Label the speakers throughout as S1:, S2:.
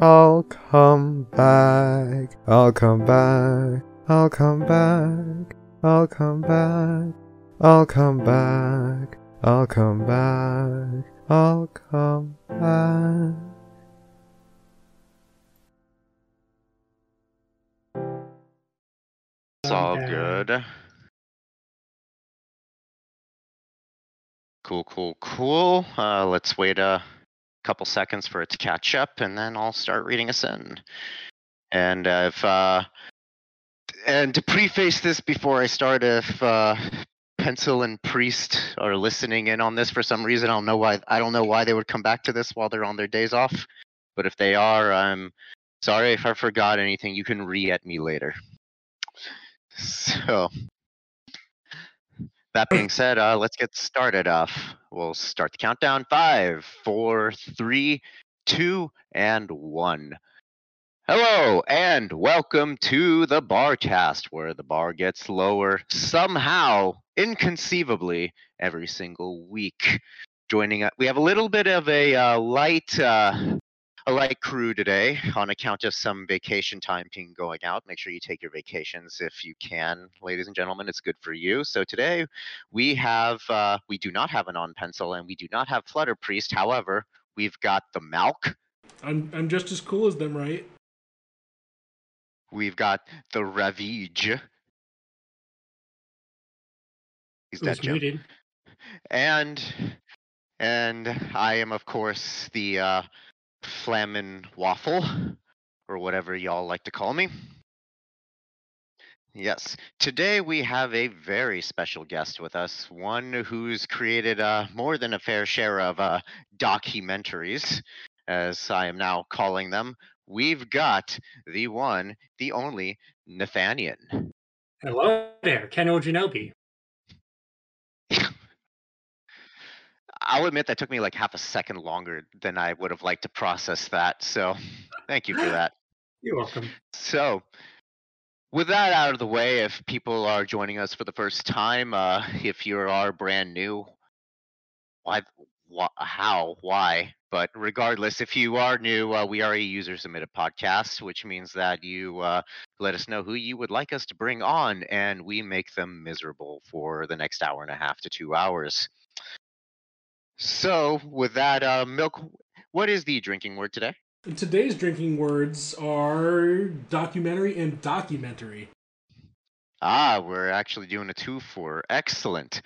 S1: I'll come back. I'll come back. I'll come back. I'll come back. I'll come back. I'll come back. I'll come back.
S2: It's all good. Cool, cool, cool. Uh, let's wait a couple seconds for it to catch up, and then I'll start reading us in. And if uh, and to preface this before I start, if uh, Pencil and Priest are listening in on this for some reason, I don't know why. I don't know why they would come back to this while they're on their days off. But if they are, I'm sorry if I forgot anything. You can re at me later. So, that being said, uh, let's get started off. We'll start the countdown. Five, four, three, two, and one. Hello, and welcome to the Barcast, where the bar gets lower somehow, inconceivably, every single week. Joining us, we have a little bit of a uh, light, uh, a light crew today on account of some vacation time being going out. Make sure you take your vacations if you can, ladies and gentlemen. It's good for you. So today we have, uh, we do not have an on pencil and we do not have Flutter Priest. However, we've got the Malk,
S3: I'm I'm just as cool as them, right?
S2: we've got the Ravige. He's dead,
S3: muted.
S2: And and I am of course the uh Flamin Waffle, or whatever y'all like to call me. Yes, today we have a very special guest with us, one who's created uh, more than a fair share of uh, documentaries, as I am now calling them. We've got the one, the only Nathanian.
S4: Hello there, Ken Ojinobi.
S2: I'll admit that took me like half a second longer than I would have liked to process that, so thank you for that.
S4: You're welcome.
S2: So, with that out of the way, if people are joining us for the first time, uh, if you are brand new, why, wh- how, why? But regardless, if you are new, uh, we are a user submitted podcast, which means that you uh, let us know who you would like us to bring on, and we make them miserable for the next hour and a half to two hours. So, with that, uh, Milk, what is the drinking word today?
S3: Today's drinking words are documentary and documentary.
S2: Ah, we're actually doing a two for excellent.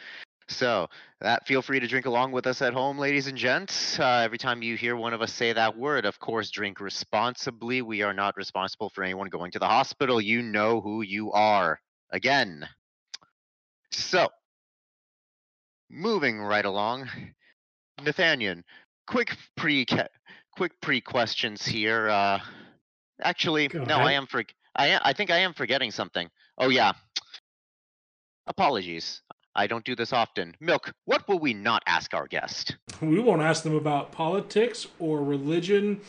S2: So that feel free to drink along with us at home, ladies and gents. Uh, every time you hear one of us say that word, of course, drink responsibly. We are not responsible for anyone going to the hospital. You know who you are. Again. So, moving right along, Nathaniel, quick pre quick pre questions here. Uh, actually,
S4: Go
S2: no, I am for I I think I am forgetting something. Oh yeah. Apologies. I don't do this often. Milk, what will we not ask our guest?
S3: We won't ask them about politics or religion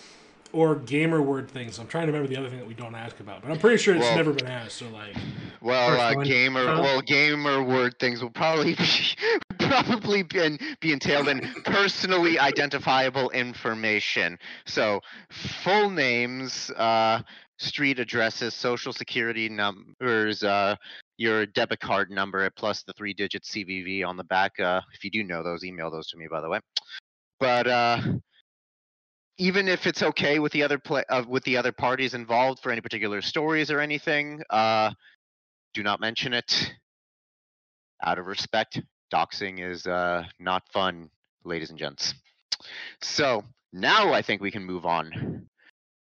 S3: or gamer word things. I'm trying to remember the other thing that we don't ask about, but I'm pretty sure it's
S2: Well-
S3: never been asked. So like,
S2: Well, uh, gamer,
S4: Huh?
S2: well, gamer word things will probably be probably be, be entailed in personally identifiable information. So, full names, uh, street addresses, social security numbers, uh, your debit card number, plus the three-digit CVV on the back. Uh, if you do know those, email those to me, by the way. But uh, even if it's okay with the other play, uh, with the other parties involved for any particular stories or anything, uh, do not mention it. Out of respect doxing is uh, not fun ladies and gents. So now i think we can move on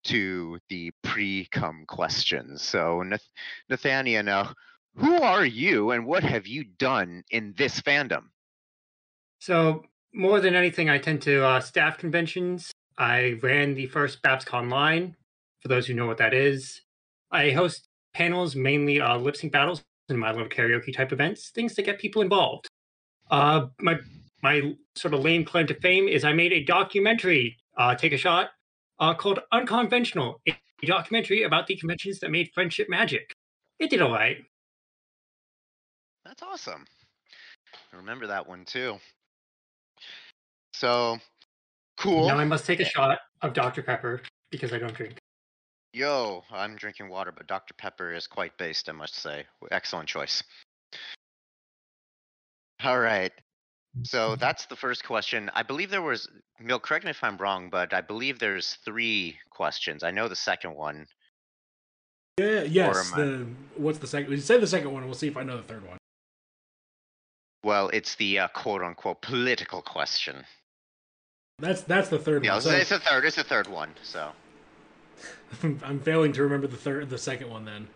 S2: to the pre-cum questions. So Nath- nathaniel now who are you and what have you done in this fandom?
S4: So, more than anything, I tend to uh, staff conventions. I ran the first BabsCon Line, for those who know what that is. I host panels, mainly uh, lip sync battles and my little karaoke type events, things to get people involved. Uh, my my sort of lame claim to fame is I made a documentary, uh, take a shot, uh, called Unconventional, a documentary about the conventions that made friendship magic. It did all right.
S2: that's awesome I remember that one too so cool
S4: Now I must take a shot of Dr. Pepper because I don't drink.
S2: Yo, I'm drinking water, but Dr. Pepper is quite based, I must say. Excellent choice. All right. So that's the first question. I believe there was, Mill, correct me if I'm wrong, but I believe there's three questions. I know the second one.
S3: Yeah, yes.
S2: am I-
S3: The what's the second? You say the second one, and we'll see if I know the third one.
S2: Well, it's the uh, quote unquote political question.
S3: That's that's the third
S2: Yeah,
S3: one.
S2: it's,
S3: So
S2: it's the third. It's the third one. So
S3: I'm failing to remember the third, the second one. Then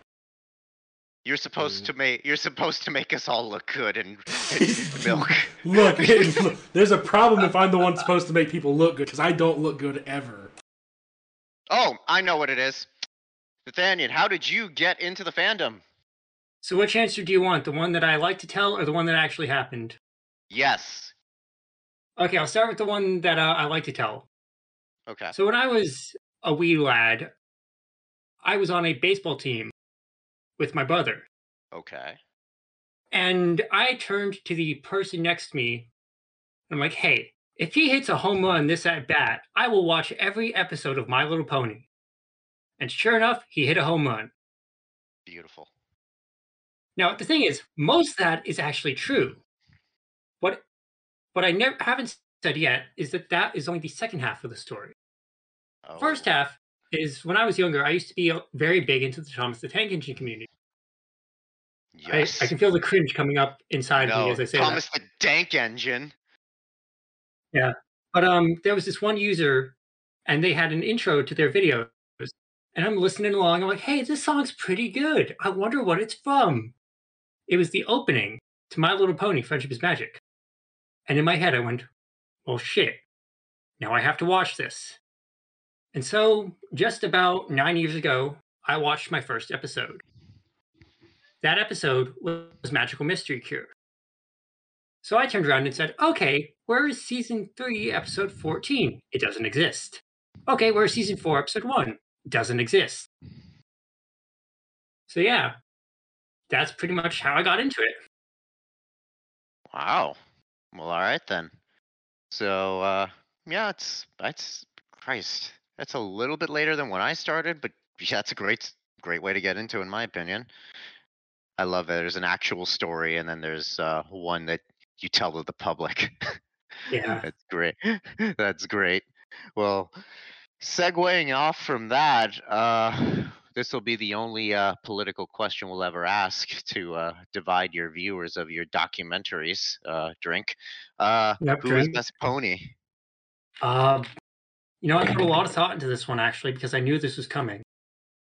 S2: you're supposed
S3: Mm.
S2: to make you're supposed to make us all look good and, and milk.
S3: look, look, there's a problem if I'm the one supposed to make people look good because I don't look good ever.
S2: Oh, I know what it is. Nathaniel, how did you get into the fandom?
S4: So, which answer do you want? The one that I like to tell, or the one that actually happened?
S2: Yes.
S4: Okay, I'll start with the one that uh, I like to tell.
S2: Okay.
S4: So, when I was a wee lad, I was on a baseball team with my brother,
S2: Okay.
S4: and I turned to the person next to me. And I'm like, "Hey, if he hits a home run this at bat, I will watch every episode of My Little Pony." And sure enough, he hit a home run.
S2: Beautiful.
S4: Now, the thing is, most of that is actually true. What I never haven't said yet is that that is only the second half of the story.
S2: Oh,
S4: First half is when I was younger, I used to be very big into the Thomas the Tank Engine community. I,
S2: Yes.
S4: I can feel the cringe coming up inside
S2: no,
S4: me as I say
S2: Thomas the Tank Engine.
S4: Yeah. But um, there was this one user, and they had an intro to their videos, and I'm listening along. I'm like, "Hey, this song's pretty good. I wonder what it's from." It was the opening to My Little Pony: Friendship is Magic, and in my head, I went, "Well, shit. Now I have to watch this." And so, just about nine years ago, I watched my first episode. That episode was Magical Mystery Cure. So I turned around and said, okay, where is season three, episode 14? It doesn't exist. Okay, where's season four, episode one? Doesn't exist. So yeah, that's pretty much how I got into it.
S2: Wow. Well, all right then. So, uh, yeah, it's that's Christ. That's a little bit later than when I started, but yeah, that's a great, great way to get into, in my opinion. I love it. There's an actual story, and then there's uh, one that you tell to the public.
S4: Yeah.
S2: That's great. That's great. Well, segueing off from that, uh, this will be the only uh, political question we'll ever ask to uh, divide your viewers of your documentaries. Uh, drink. Uh,
S4: Yep,
S2: who is
S4: drink.
S2: best pony?
S4: Um, you know, I put a lot of thought into this one actually because I knew this was coming.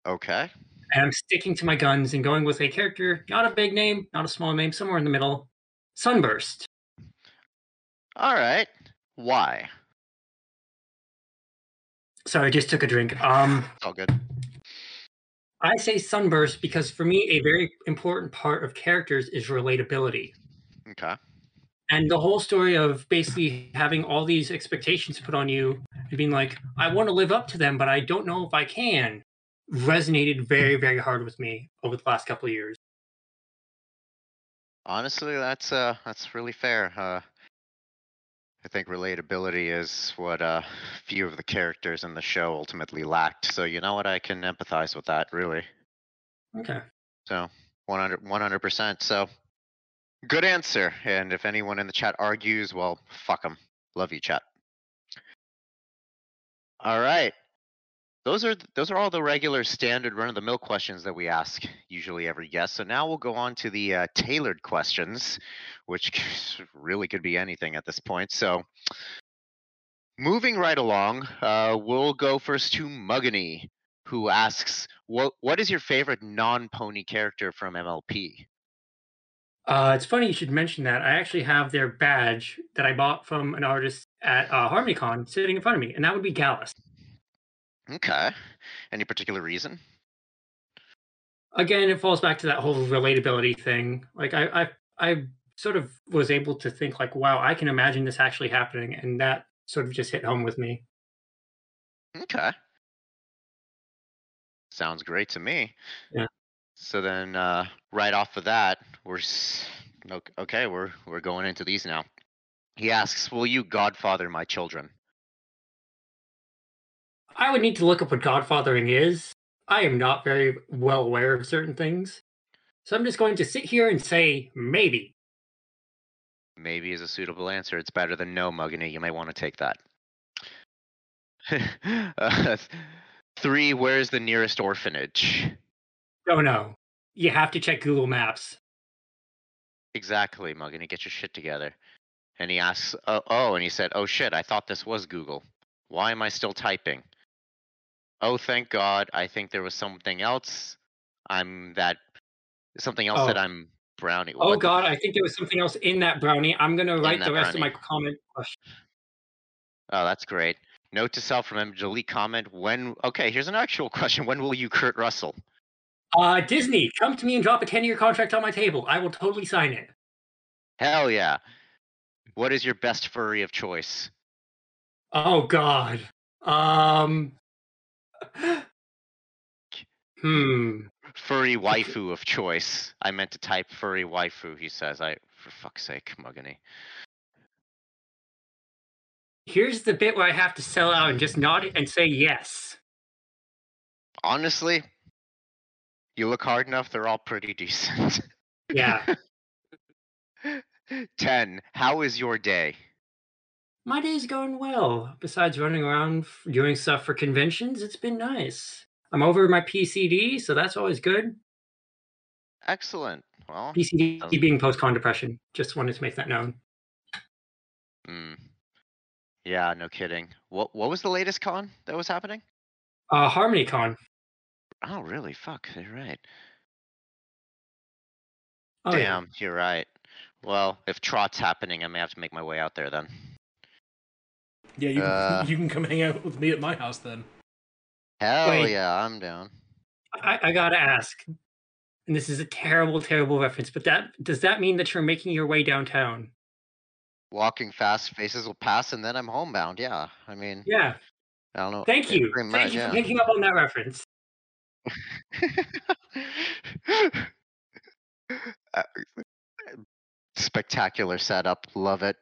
S2: Okay.
S4: And I'm sticking to my guns and going with a character, not a big name, not a small name, somewhere in the middle. Sunburst.
S2: All right. Why?
S4: Sorry, I just took a drink. Um,
S2: It's all good.
S4: I say Sunburst because for me, a very important part of characters is relatability.
S2: Okay.
S4: And the whole story of basically having all these expectations put on you and being like, I want to live up to them, but I don't know if I can, resonated very, very hard with me over the last couple of years.
S2: Honestly, that's uh, that's really fair. Uh, I think relatability is what uh, few of the characters in the show ultimately lacked. So you know what? I can empathize with that. Really.
S4: Okay.
S2: So 100 percent. So good answer. And if anyone in the chat argues, well, fuck them. Love you, chat. All right. Those are those are all the regular standard run of the mill questions that we ask usually every guest. So now we'll go on to the uh, tailored questions, which really could be anything at this point. So moving right along, uh, we'll go first to Muggany, who asks, "What what is your favorite non-pony character from MLP?"
S4: Uh, it's funny you should mention that. I actually have their badge that I bought from an artist at uh, HarmonyCon sitting in front of me, and that would be Gallus.
S2: Okay. Any particular reason?
S4: Again, it falls back to that whole relatability thing. Like I, I, I sort of was able to think like, wow, I can imagine this actually happening, and that sort of just hit home with me.
S2: Okay. Sounds great to me.
S4: Yeah.
S2: So then, uh, right off of that, we're s- okay. We're we're going into these now. He asks, "Will you godfather my children?"
S4: I would need to look up what godfathering is. I am not very well aware of certain things. So I'm just going to sit here and say maybe.
S2: Maybe is a suitable answer. It's better than no, Mugany. You may want to take that. uh, three, where's the nearest orphanage?
S4: Don't know. You have to check Google Maps.
S2: Exactly, Mugany. Get your shit together. And he asks, oh, oh, and he said, oh shit, I thought this was Google. Why am I still typing? Oh, thank God. I think there was something else. I'm that, something else that
S4: Oh.
S2: I'm brownie.
S4: Oh
S2: what the
S4: god, I think there was something else in that brownie. I'm gonna write the rest of my comment question.
S2: Oh, that's great. Note to self, remember to delete comment when, okay, here's an actual question. When will you Kurt Russell?
S4: Uh Disney, come to me and drop a 10-year contract on my table. I will totally sign it.
S2: Hell yeah. What is your best furry of choice?
S4: Oh god. Um Hmm.
S2: Furry waifu of choice. I meant to type furry waifu, he says. I, for fuck's sake, Mugany.
S4: Here's the bit where I have to sell out and just nod and say yes.
S2: Honestly, you look hard enough, they're all pretty decent.
S4: Yeah.
S2: 10. How is your day?
S4: My day's going well. Besides running around doing stuff for conventions, it's been nice. I'm over my PCD, so that's always good.
S2: Excellent. Well,
S4: PCD
S2: Um,
S4: being post-con depression. Just wanted to make that known.
S2: mm, yeah, no kidding. What what was the latest con that was happening?
S4: Uh, Harmony Con.
S2: Oh, really? Fuck, you're right.
S4: Oh, yeah.
S2: Damn, you're right. Well, if Trot's happening, I may have to make my way out there then.
S3: Yeah, you,
S2: Uh.
S3: you can come hang out with me at my house then.
S2: Hell
S4: Wait.
S2: yeah, I'm down.
S4: I, I gotta ask, and this is a terrible, terrible reference, but that does that mean that you're making your way downtown?
S2: Walking fast, faces will pass, and then I'm homebound. Yeah, I mean,
S4: Yeah.
S2: I don't know.
S4: Thank you. Thank
S2: much,
S4: you
S2: yeah.
S4: for picking up on that reference.
S2: Uh, Spectacular setup. Love it.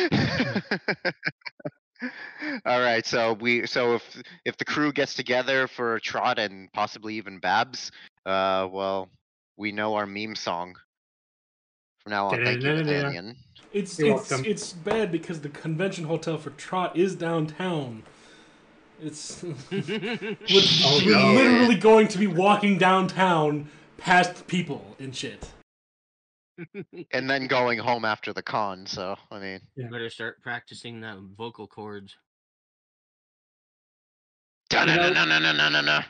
S2: All right, so we so if if the crew gets together for Trot and possibly even Babs, uh, well, we know our meme song. From now on, thank you. Nathaniel.
S3: It's
S4: You're
S3: it's
S4: welcome.
S3: it's bad because the convention hotel for Trot is downtown. It's we're,
S4: Oh,
S3: we're
S4: no.
S3: literally going to be walking downtown past people and shit.
S2: And then going home after the con. So I mean,
S4: Yeah.
S5: Better start practicing that vocal cords.
S2: no,
S4: You
S2: no, no, no, no, no, no.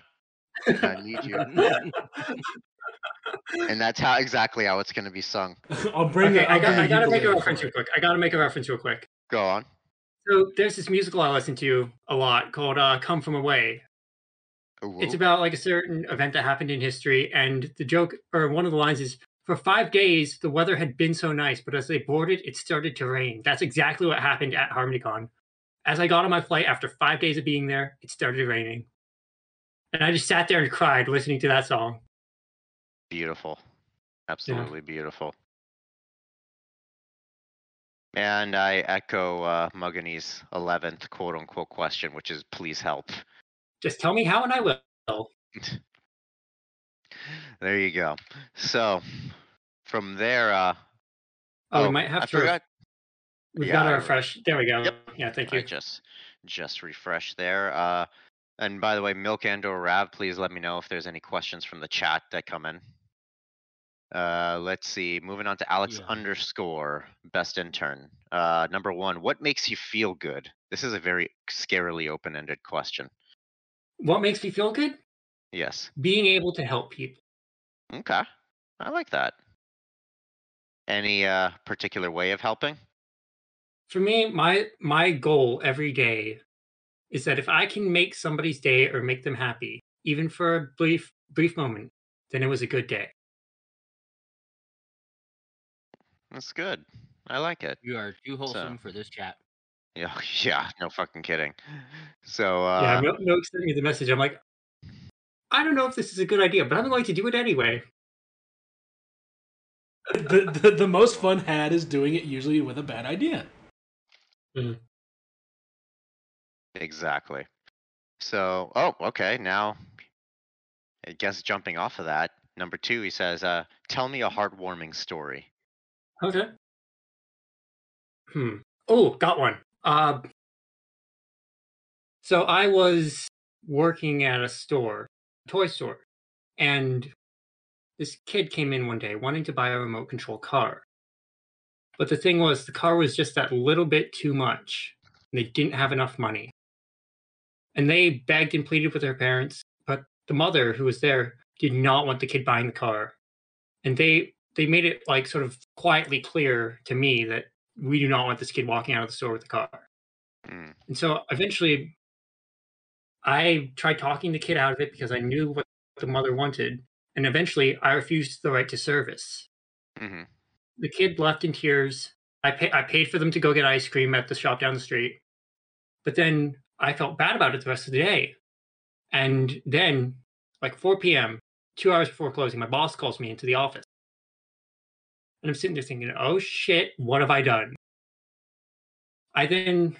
S2: I need you, and that's how exactly how it's going to be sung.
S3: I'll bring.
S4: Okay,
S3: a, I'll
S4: I, got,
S3: bring
S4: I gotta make a reference real quick. I gotta make a reference real quick.
S2: Go on.
S4: So there's this musical I listen to a lot called uh, "Come From Away." It's about like a certain event that happened in history, and the joke or one of the lines is, "For five days, the weather had been so nice, but as they boarded, it started to rain." That's exactly what happened at HarmonyCon. As I got on my flight after five days of being there, it started raining, and I just sat there and cried listening to that song.
S2: Beautiful. Absolutely beautiful. And I echo uh, Mugany's 11th quote unquote question, which is please help.
S4: Just tell me how, and I will.
S2: There you go. So from there, uh,
S4: Oh, we might have
S2: I
S4: to.
S2: forgot.
S4: We've
S2: Yeah,
S4: got
S2: I-
S4: to refresh. There we go.
S2: Yep.
S4: Yeah, thank you.
S2: I
S4: you.
S2: just just refresh there. Uh, and by the way, Milk and or Rav, please let me know if there's any questions from the chat that come in. Uh, let's see. Moving on to Alex
S5: Yeah.
S2: underscore best intern. Uh, number one, what makes you feel good? This is a very scarily open-ended question.
S4: What makes me feel good?
S2: Yes.
S4: Being able to help people.
S2: Okay. I like that. Any uh particular way of helping?
S4: For me, my my goal every day is that if I can make somebody's day or make them happy, even for a brief brief moment, then it was a good day.
S2: That's good. I like it.
S5: You are too wholesome for this chat.
S2: Yeah, yeah, no fucking kidding. So uh
S4: yeah, Milk, Milk sent me the message. I'm like, I don't know if this is a good idea, but I'm going to do it anyway.
S3: The, the the most fun had is doing it usually with a bad idea.
S2: Exactly. So, oh, okay, now I guess jumping off of that, number two, he says, uh, tell me a heartwarming story.
S4: Okay. Hmm. Oh, got one. Uh, so I was working at a store, toy store, and this kid came in one day wanting to buy a remote control car. But the thing was, the car was just that little bit too much. They didn't have enough money. And they begged and pleaded with their parents, but the mother who was there did not want the kid buying the car. And they they made it like sort of quietly clear to me that we do not want this kid walking out of the store with the car.
S2: Mm.
S4: And so eventually I tried talking the kid out of it because I knew what the mother wanted. And eventually I refused the right to service.
S2: hmm
S4: The kid left in tears. I, pay, I paid for them to go get ice cream at the shop down the street. But then I felt bad about it the rest of the day. And then, like 4 p.m., two hours before closing, my boss calls me into the office. And I'm sitting there thinking, oh shit, what have I done? I then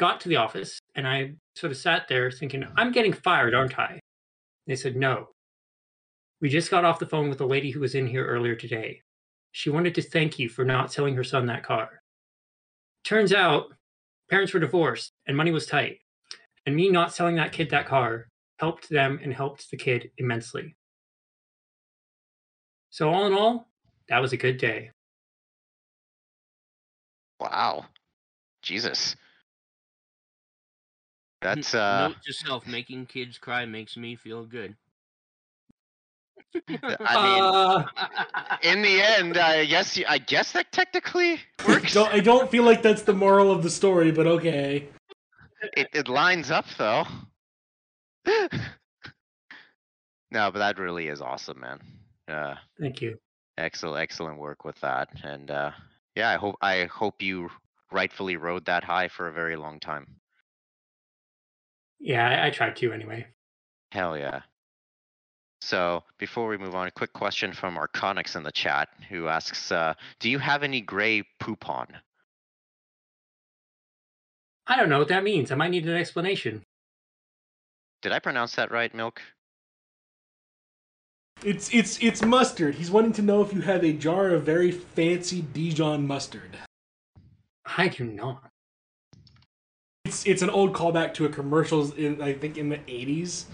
S4: got to the office and I sort of sat there thinking, I'm getting fired, aren't I? They said, no. We just got off the phone with the lady who was in here earlier today. She wanted to thank you for not selling her son that car. Turns out, parents were divorced and money was tight. And me not selling that kid that car helped them and helped the kid immensely. So, all in all, that was a good day.
S2: Wow. Jesus.
S5: N-
S2: That's, uh,
S5: Note to self: making kids cry makes me feel good.
S2: I mean,
S4: Uh,
S2: in the end, I guess, I guess that technically works.
S3: Don't, I don't feel like that's the moral of the story, but okay.
S2: it, it lines up though. no, but that really is awesome, man. Uh,
S4: thank you.
S2: excellent, excellent work with that, and uh, yeah, I hope I hope you rightfully rode that high for a very long time.
S4: Yeah, I, I tried to anyway.
S2: Hell yeah. So before we move on, a quick question from Arconix in the chat, who asks, uh, "Do you have any Grey Poupon?"
S4: I don't know what that means. I might need an explanation.
S2: Did I pronounce that right, Milk?
S3: It's it's it's mustard. He's wanting to know if you have a jar of very fancy Dijon mustard.
S4: I do not.
S3: It's it's an old callback to a commercials in I think in the eighties,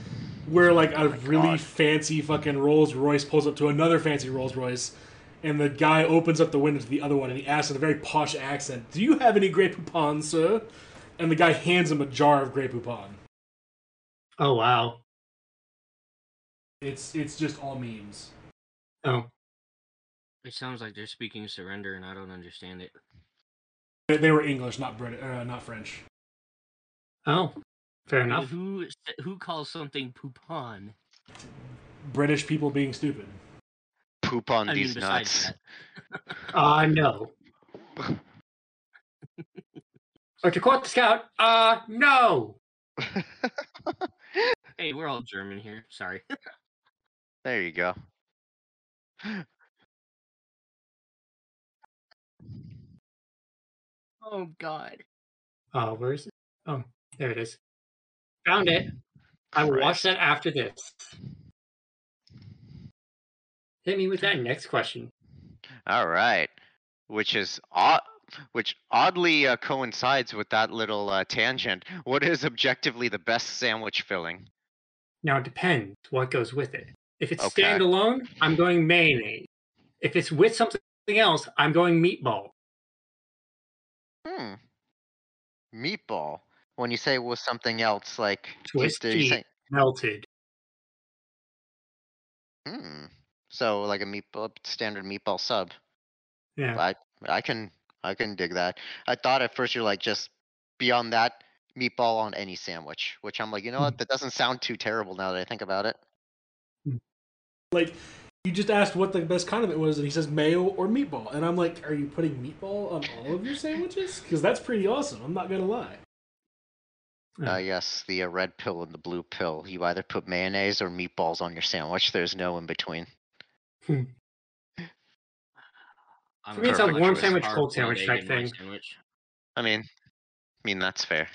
S3: where like a
S2: Oh
S3: really
S2: God.
S3: fancy fucking Rolls Royce pulls up to another fancy Rolls Royce, and the guy opens up the window to the other one and he asks in a very posh accent, "Do you have any Grey Poupon, sir?" And the guy hands him a jar of Grey Poupon.
S4: Oh wow.
S3: It's it's just all memes.
S4: Oh,
S5: It sounds like they're speaking surrender, and I don't understand it.
S3: They, they were English, not Brit, uh, not French.
S4: Oh, fair enough.
S5: Who who calls something poupon?
S3: British people being stupid.
S2: Poop on
S5: I mean,
S2: these
S5: besides
S2: nuts.
S5: that.
S4: Uh no. or to quote the scout, uh no.
S5: Hey, we're all German here. Sorry.
S2: there you go.
S5: oh God.
S4: Oh, where is it? Oh, there it is. Found it. I will watch that after this. Hit me with that next question.
S2: All right, which is odd, which oddly uh, coincides with that little uh, tangent. What is objectively the best sandwich filling?
S4: Now it depends what goes with it. If it's
S2: Okay.
S4: standalone, I'm going mayonnaise. If it's with something else, I'm going meatball.
S2: Hmm. Meatball. When you say with something else, like
S4: Twist
S2: are you
S4: cheese.
S2: saying-
S4: Melted.
S2: Hmm. So like a meatball, standard meatball sub.
S4: Yeah.
S2: I I can I can dig that. I thought at first you're like just beyond that meatball on any sandwich, which I'm like, you know what? That doesn't sound too terrible now that I think about it.
S3: Like, you just asked what the best condiment was, and he says mayo or meatball. And I'm like, are you putting meatball on all of your sandwiches? Because that's pretty awesome. I'm not gonna lie.
S4: Yeah.
S2: Uh, yes, the uh, red pill and the blue pill. You either put mayonnaise or meatballs on your sandwich. There's no in between.
S5: I'm
S4: For me, it's a warm sandwich, cold sandwich type thing.
S5: Sandwich.
S2: I mean, I mean that's fair.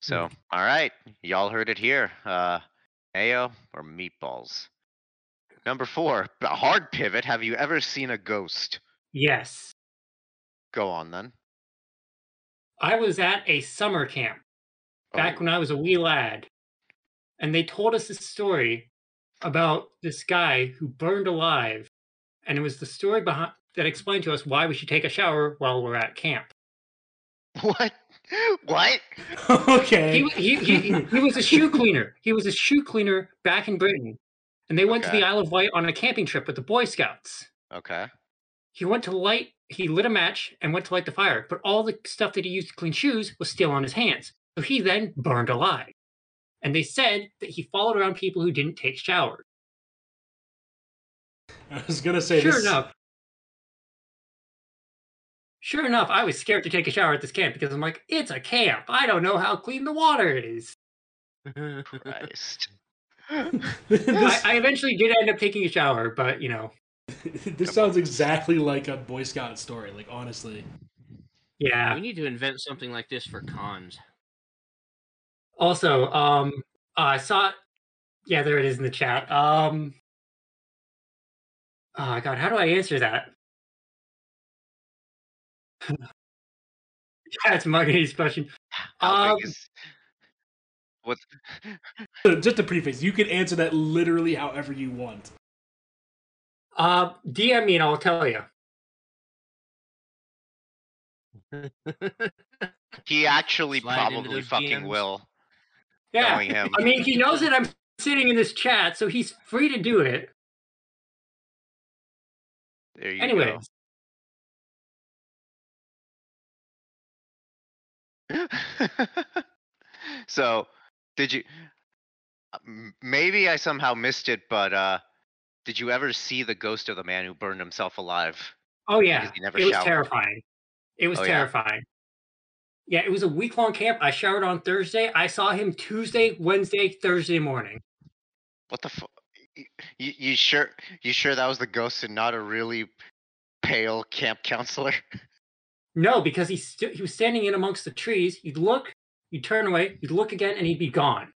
S2: So, all right, y'all heard it here. Uh, mayo or meatballs. Number four, a hard pivot. Have you ever seen a ghost?
S4: Yes.
S2: Go on then.
S4: I was at a summer camp back when I was a wee lad, and they told us this story about this guy who burned alive, and it was the story behind that explained to us why we should take a shower while we're at camp.
S2: what? What?
S3: okay.
S4: He, he, he, he- he was a shoe cleaner. He was a shoe cleaner back in Britain, and they went to the Isle of Wight on a camping trip with the Boy Scouts.
S2: Okay.
S4: He went to light. He lit a match and went to light the fire, but all the stuff that he used to clean shoes was still on his hands. So he then burned alive. And they said that he followed around people who didn't take showers.
S3: I was gonna say
S4: Sure
S3: this.
S4: enough. Sure enough, I was scared to take a shower at this camp because I'm like, it's a camp. I don't know how clean the water is.
S2: Christ.
S3: this,
S4: I, I eventually did end up taking a shower, but you know,
S3: this sounds exactly like a Boy Scout story. Like honestly.
S4: yeah.
S5: we need to invent something like this for cons.
S4: Also, um, I saw. Yeah, there it is in the chat. Um, oh God, how do I answer that? That's Margot's question.
S2: How
S4: Um,
S2: is what?
S3: Just a preface, you can answer that literally however you want.
S4: Uh, DM me and I'll tell you.
S2: He actually
S5: Slide
S2: probably fucking
S5: DMs.
S2: will.
S4: Yeah,
S2: Knowing him.
S4: I mean, he knows that I'm sitting in this chat, so he's free to do it.
S2: There you
S4: Anyways,
S2: go. so, did you? Maybe I somehow missed it, but uh, did you ever see the ghost of the man who burned himself alive?
S4: oh yeah,
S2: Because he never
S4: it was
S2: showered.
S4: terrifying. It was
S2: Oh,
S4: terrifying. Yeah, it was a week long camp. I showered on Thursday. I saw him Tuesday, Wednesday, Thursday morning.
S2: What the fuck? You, you sure? You sure that was the ghost and not a really pale camp counselor?
S4: No, because he st- he was standing in amongst the trees. You'd look, you'd turn away, you'd look again, and he'd be gone.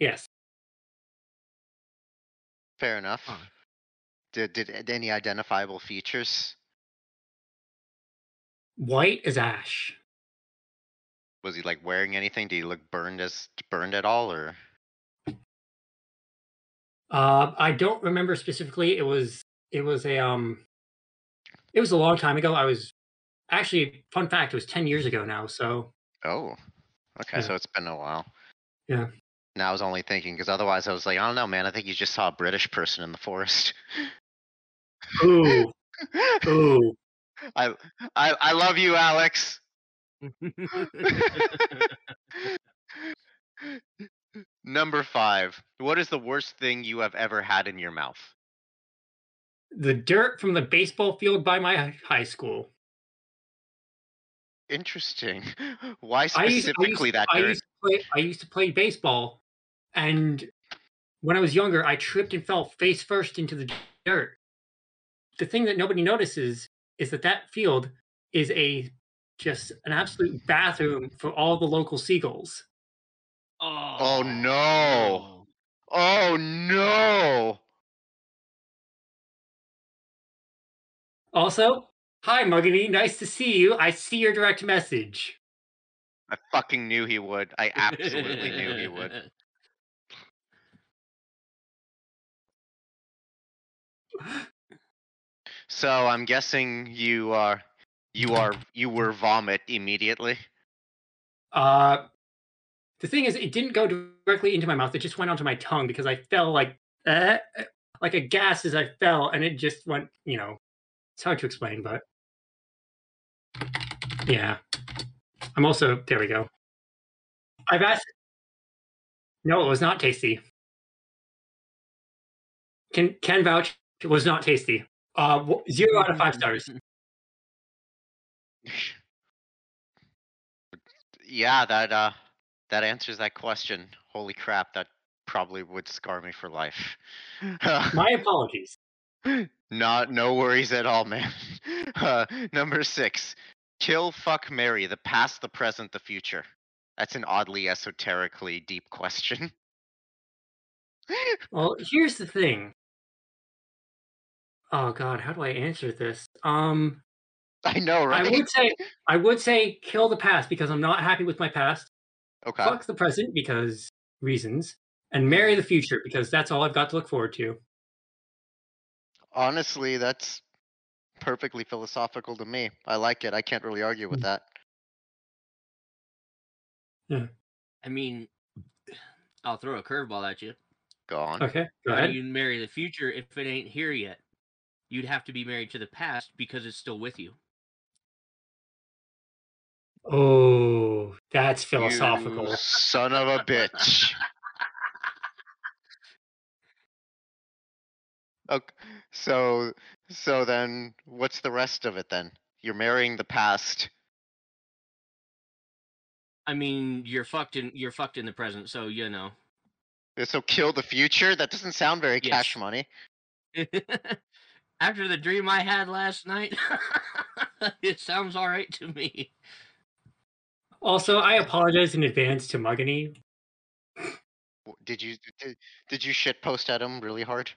S4: Yes.
S2: Fair enough. Did did any identifiable features?
S4: White as ash.
S2: Was he like wearing anything? Did he look burned as burned at all, or?
S4: Uh, I don't remember specifically. It was it was a um, it was a long time ago. I was actually fun fact. It was ten years ago now. So
S2: Oh, okay.
S4: Yeah.
S2: So it's been a while.
S4: Yeah.
S2: Now I was only thinking because otherwise I was like, I don't know, man. I think you just saw a British person in the forest.
S4: ooh ooh.
S2: I, I I love you, Alex. Number five. What is the worst thing you have ever had in your mouth?
S4: The dirt from the baseball field by my high school.
S2: Interesting. Why
S4: I used, I used,
S2: specifically that
S4: I
S2: dirt?
S4: used to play. I used to play baseball, and when I was younger, I tripped and fell face first into the dirt. The thing that nobody notices is that that field is a just an absolute bathroom for all the local seagulls.
S5: oh,
S2: no. Oh no!
S4: Also, hi Muggity, nice to see you. I see your direct message.
S2: I fucking knew he would. I absolutely knew he would. So I'm guessing you are you are you were vomit immediately.
S4: Uh, the thing is, it didn't go directly into my mouth. It just went onto my tongue because I fell like eh, eh, like a gas as I fell, and it just went. You know, it's hard to explain, but yeah. I'm also there. We go. I've asked. No, it was not tasty. Can can vouch it was not tasty. Uh, zero out of five stars.
S2: yeah, that uh that answers that question. Holy crap, that probably would scar me for life.
S4: My apologies.
S2: Not no worries at all, man. Uh, number six. Kill, fuck, marry, the past, the present, the future. That's an oddly esoterically deep question.
S4: Well, here's the thing. Oh God, how do I answer this? Um,
S2: I know, right?
S4: I would say I would say kill the past because I'm not happy with my past.
S2: Okay.
S4: Fuck the present because reasons, and marry the future because that's all I've got to look forward to.
S2: Honestly, that's perfectly philosophical to me. I like it. I can't really argue with that. Yeah.
S5: I mean, I'll throw a curveball at you.
S2: Go on.
S4: Okay, go
S5: How do
S4: ahead.
S5: you marry the future if it ain't here yet? You'd have to be married to the past because it's still with you.
S4: Oh, that's philosophical.
S2: You son of a bitch. Okay, so so then what's the rest of it then? You're marrying the past.
S5: I mean, you're fucked in you're fucked in the present, so you know.
S2: So kill the future? That doesn't sound very cash money.
S5: After the dream I had last night, it sounds all right to me.
S4: Also, I apologize in advance to Mugany.
S2: Did you did, did you shit post at him really hard?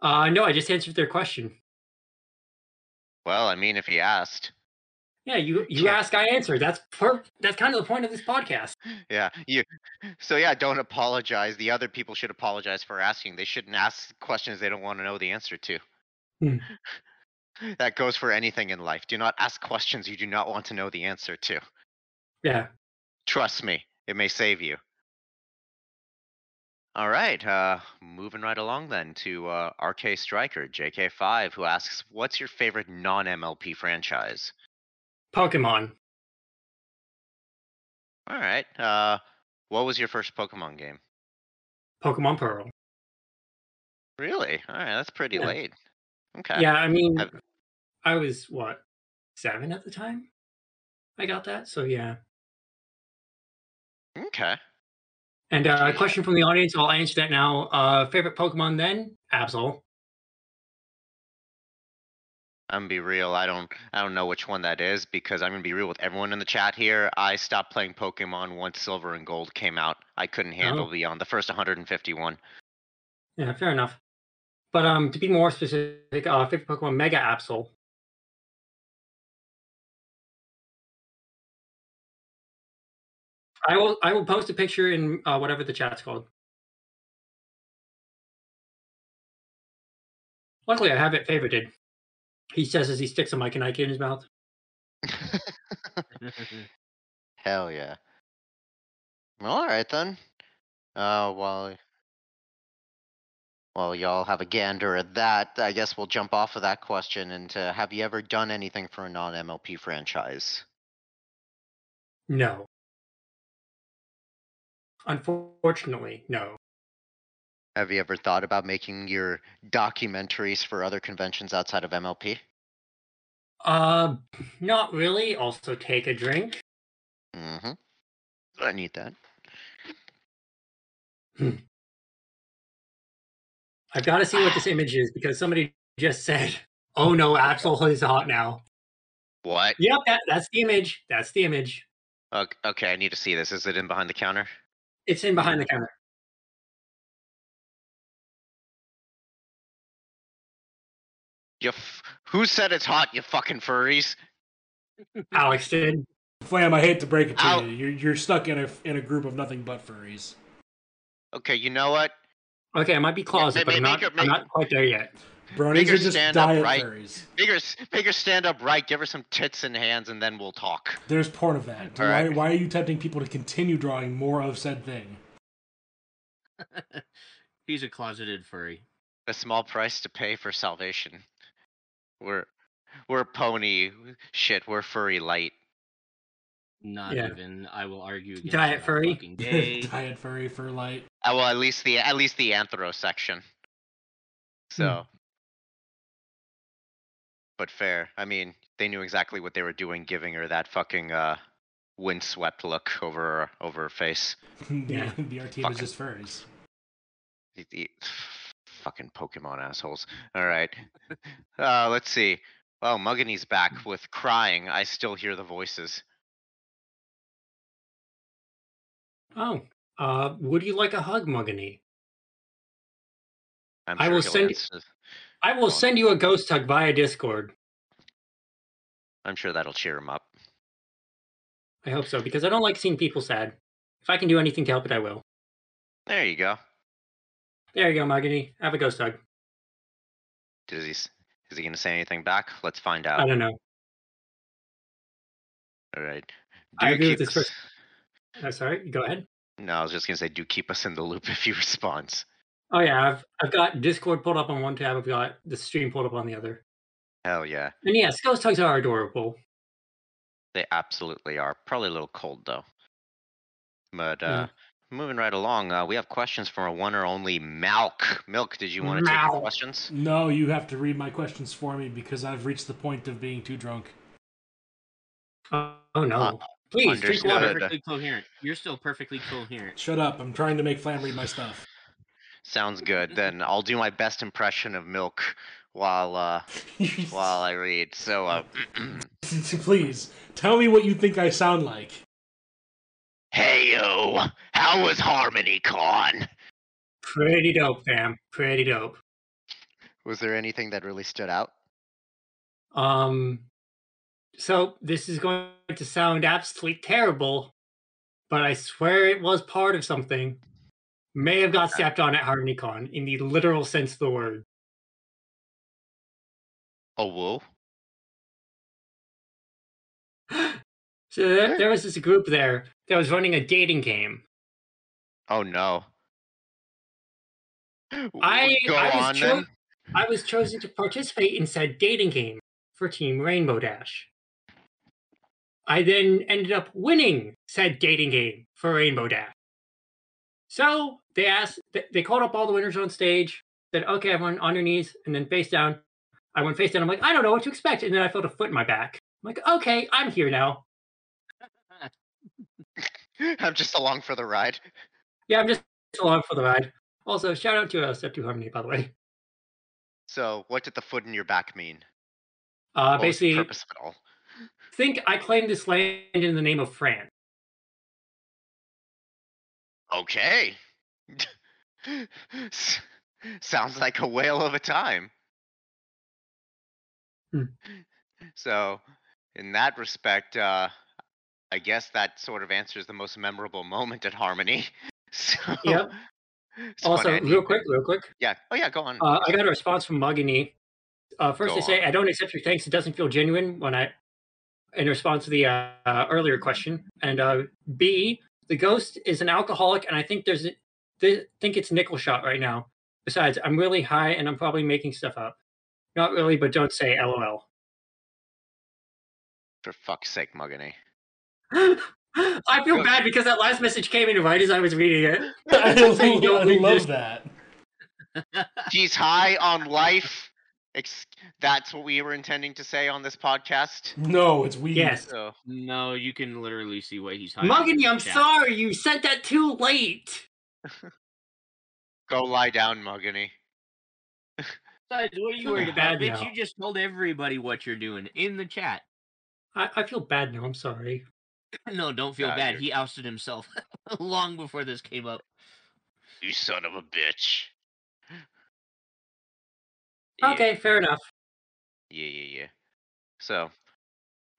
S4: Uh, no, I just answered their question.
S2: Well, I mean, if he asked.
S4: Yeah, you you
S2: Yeah.
S4: ask, I answer. That's per- That's kind of the point of this podcast.
S2: Yeah, you. So yeah, don't apologize. The other people should apologize for asking. They shouldn't ask questions they don't want to know the answer to.
S4: Hmm.
S2: That goes for anything in life. Do not ask questions you do not want to know the answer to.
S4: Yeah.
S2: Trust me, it may save you. All right, uh, moving right along then to uh, RK Striker JK5, who asks, "What's your favorite non-MLP franchise?"
S4: Pokemon.
S2: All right, uh, what was your first Pokemon game?
S4: Pokemon Pearl.
S2: Really? All right, that's pretty
S4: Yeah.
S2: late. Okay.
S4: Yeah, I mean,
S2: Have-
S4: I was what seven at the time. I got that, so yeah.
S2: Okay.
S4: And uh, a question from the audience. I'll answer that now. Uh, favorite Pokemon then? Absol.
S2: I'm gonna be real. I don't. I don't know which one that is because I'm gonna be real with everyone in the chat here. I stopped playing Pokemon once Silver and Gold came out. I couldn't handle
S4: Oh.
S2: beyond the first 151.
S4: Yeah, fair enough. But um, to be more specific, uh, favorite Pokemon Mega Absol. I will. I will post a picture in uh, whatever the chat's called. Luckily, I have it favorited. He says as he sticks a Mike and Ike in his mouth.
S2: Hell yeah. All right then. Uh, while while y'all have a gander at that, I guess we'll jump off of that question into Have you ever done anything for a non-MLP franchise?
S4: No. Unfortunately, no.
S2: Have you ever thought about making your documentaries for other conventions outside of MLP?
S4: Uh, not really. Also, take a drink.
S2: Mm-hmm. I need that.
S4: I've got to see what this image is because somebody just said, "Oh no, Absol is hot now."
S2: What?
S4: Yep, that, that's the image. That's the image.
S2: Ok- Okay, I need to see this. Is it in behind the counter?
S4: It's in behind the counter.
S2: You f- Who said it's hot, you fucking furries?
S4: Alex did.
S3: Flam, I hate to break it to
S2: Ow.
S3: you. You're, you're stuck in a in a group of nothing but furries.
S2: Okay, you know what?
S4: Okay, I might be closet,
S2: ma-
S4: but I'm not,
S2: her-
S4: I'm not quite there yet.
S3: Bronies are just
S2: stand up,
S3: diet
S2: right?
S3: furries.
S2: Make her, s- make her stand up right, give her some tits and hands, and then we'll talk.
S3: There's part of that. Why,
S2: right.
S3: why are you tempting people to continue drawing more of said thing?
S5: He's a closeted furry.
S2: A small price to pay for salvation. We're we're pony shit. We're furry light.
S5: Not
S4: Yeah.
S5: even. I will argue against
S4: Diet furry?
S5: day.
S3: diet furry fur light.
S2: Uh, well, at least the at least the anthro section. So, but fair. I mean, they knew exactly what they were doing, giving her that fucking uh, windswept look over her, over her face.
S3: yeah.
S4: Yeah.
S3: the our team is just furries.
S2: The- the- fucking Pokemon assholes. All right. Uh, let's see. Oh, Mugany's back with crying. I still hear the voices.
S4: Oh, uh, would you like a hug, Mugany?
S2: I'm
S4: I
S2: sure
S4: will
S2: he'll
S4: send-
S2: answer-
S4: I will send you a ghost hug via Discord.
S2: I'm sure that'll cheer him up.
S4: I hope so, because I don't like seeing people sad. If I can do anything to help it, I will.
S2: There you go.
S4: There you go, Mugany. Have a ghost hug.
S2: Does he? s- Is he gonna say anything back? Let's find out.
S4: I don't know.
S2: All right.
S4: I agree with this first- Oh, sorry. Go ahead.
S2: No, I was just gonna say, do keep us in the loop if you respond.
S4: Oh yeah, I've I've got Discord pulled up on one tab. I've got the stream pulled up on the other.
S2: Hell yeah,
S4: And yes, ghost hugs are adorable.
S2: they absolutely are. Probably a little cold though. But uh,
S4: Yeah.
S2: moving right along, uh, we have questions from our one or only Malk. Milk, did you want to take the
S4: Malk.
S2: questions?
S3: No, you have to read my questions for me because I've reached the point of being too drunk.
S4: Oh, oh no! Please drink water.
S5: Perfectly coherent. You're still perfectly coherent.
S3: Shut up! I'm trying to make Flam read my stuff.
S2: Sounds good. then I'll do my best impression of Milk while uh, while I read. So, uh,
S3: Please tell me what you think I sound like.
S2: hey yo, how was Harmony Con?
S4: Pretty dope, fam. Pretty dope.
S2: Was there anything that really stood out?
S4: Um, so this is going to sound absolutely terrible, but I swear it was part of something. May have got stepped on at HarmonyCon in the literal sense of the word.
S2: Oh, whoa.
S4: So there, there was this group there that was running a dating game.
S2: Oh no.
S4: I-
S2: Go
S4: I was
S2: on
S4: cho-. I was chosen to participate in said dating game for Team Rainbow Dash. I then ended up winning said dating game for Rainbow Dash. So they asked, they called up all the winners on stage, said, okay, everyone on your knees, and then face down. I went face down. I'm like, I don't know what to expect. And then I felt a foot in my back. I'm like, okay, I'm here now.
S2: I'm just along for the ride.
S4: Yeah, I'm just along for the ride. Also, shout out to uh, Step 2 Harmony, by the way.
S2: So, what did the foot in your back mean?
S4: Uh,
S2: What
S4: basically,
S2: purpose of it all?
S4: Think I claim this land in the name of France.
S2: Okay. Sounds like a whale of a time.
S4: Hmm.
S2: So, in that respect, uh, I guess that sort of answers the most memorable moment at Harmony. So,
S4: Yep.
S2: it's
S4: Also, real
S2: need-
S4: quick, real quick.
S2: Yeah. Oh, yeah. Go on.
S4: Uh, I got a response from Mugany. Uh, first,
S2: Go
S4: they say,
S2: on.
S4: "I don't accept your thanks. It doesn't feel genuine." When I, in response to the uh, uh, earlier question, and uh, B, the ghost is an alcoholic, and I think there's, a- they think it's nickel shot right now. Besides, I'm really high, and I'm probably making stuff up. Not really, but don't say LOL.
S2: For fuck's sake, Mugany.
S4: I feel bad because that last message came in right as I was reading it.
S3: I,
S4: Saying don't
S3: I
S4: read
S3: love that.
S2: He's high on life. Ex- that's what we were intending to say on this podcast.
S3: No, it's weed.
S4: Yes.
S2: So,
S5: No, you can literally see what he's hiding.
S4: Mugany, I'm
S5: Yeah.
S4: sorry. You said that too late.
S2: go lie down, Mugany.
S5: Besides, what are you worried about, bitch?
S4: now.
S5: You just told everybody what you're doing in the chat.
S4: I, I feel bad now. I'm sorry.
S5: No, don't feel
S2: Nah,
S5: bad.
S2: you're-
S5: He ousted himself long before this came up.
S2: You son of a bitch.
S4: Okay, fair enough.
S2: Yeah, yeah, yeah. So,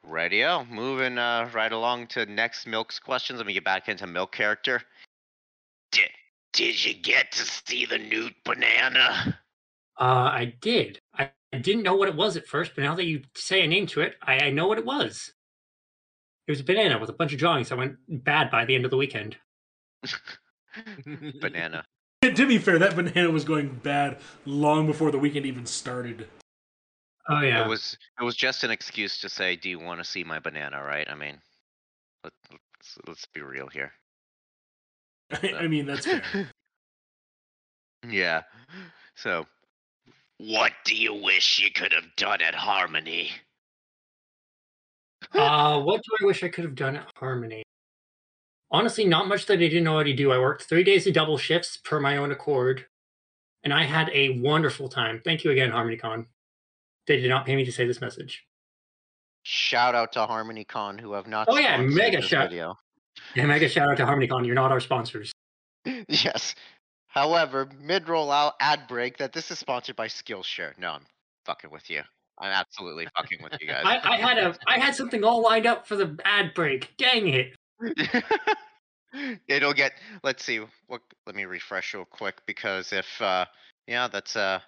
S2: radio, moving uh, right along to next Milk's questions. Let me get back into Milk character. Did, did you get to see the nude banana?
S4: Uh, I did. I, I didn't know what it was at first, but now that you say a name to it, I, I know what it was. It was a banana with a bunch of drawings that went bad by the end of the weekend.
S2: banana.
S3: To be fair, that banana was going bad long before the weekend even started.
S4: Oh yeah.
S2: It was it was just an excuse to say, "Do you want to see my banana?" Right? I mean, let, let's let's be real here.
S3: I mean, that's fair.
S2: Yeah. So, what do you wish you could have done at Harmony?
S4: uh, what do I wish I could have done at Harmony? Honestly, not much that I didn't know already do. I worked three days of double shifts per my own accord, and I had a wonderful time. Thank you again, HarmonyCon. They did not pay me to say this message.
S2: Shout out to HarmonyCon who have not.
S4: Oh, yeah, mega shout-
S2: Video.
S4: And mega shout out to HarmonyCon. You're not our sponsors.
S2: yes. However, mid rollout ad break that this is sponsored by Skillshare. No, I'm fucking with you. I'm absolutely fucking with you guys.
S4: I, I had a I had something all lined up for the ad break. Dang it.
S2: It'll get. Let's see. What? Let me refresh real quick because if uh, yeah, that's uh,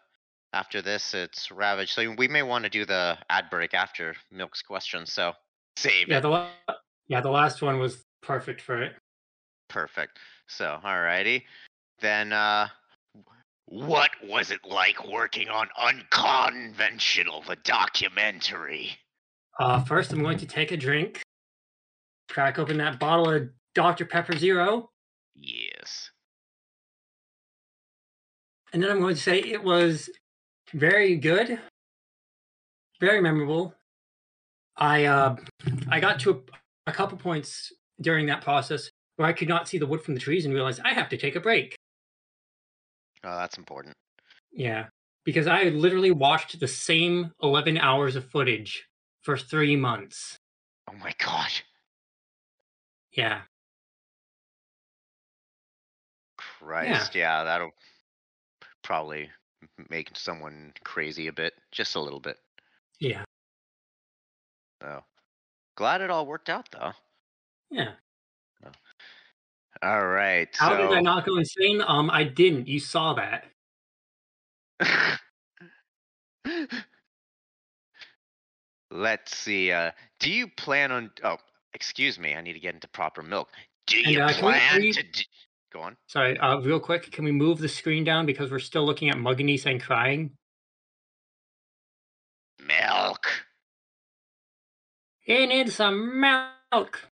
S2: after this it's Ravage. So we may want to do the ad break after Milk's question. So save
S4: Yeah,
S2: it.
S4: the la- yeah the last one was perfect for it.
S2: Perfect. So alrighty, then uh, what was it like working on Unconventional, the documentary?
S4: Uh, first, I'm going to take a drink, crack open that bottle of Dr Pepper Zero,
S2: Yes.
S4: and then I'm going to say it was very good, very memorable. I uh, I got to a, a couple points during that process where I could not see the wood from the trees and realized I have to take a break.
S2: Oh, that's important.
S4: Yeah, because I literally watched the same 11 hours of footage for three months.
S2: Oh my gosh.
S4: Yeah,
S2: Christ, yeah, that'll probably make someone crazy a bit, just a little bit.
S4: yeah,
S2: So glad it all worked out though.
S4: yeah.
S2: All right.
S4: How
S2: so...
S4: did I not go insane? Um, I didn't. You saw that.
S2: Let's see. Uh, do you plan on? Oh, excuse me. I need to get into proper milk. Do
S4: And,
S2: you
S4: uh, can we
S2: plan to? D- Go on.
S4: Sorry, uh, real quick, can we move the screen down because we're still looking at Muggany and crying?
S2: Milk.
S4: He needs some milk.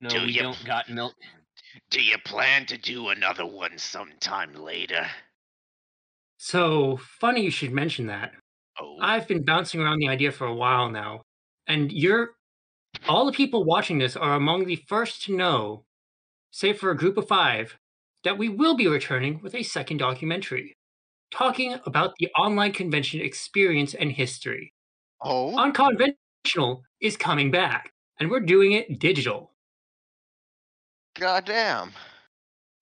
S5: No,
S2: Do
S5: we
S2: you-
S5: don't got milk.
S2: Do you plan to do another one sometime later?
S4: So funny you should mention that.
S2: Oh,
S4: I've been bouncing around the idea for a while now, and you're all the people watching this are among the first to know, save for a group of five, that we will be returning with a second documentary talking about the online convention experience and history.
S2: oh,
S4: Unconventional is coming back, and we're doing it digital.
S2: goddamn.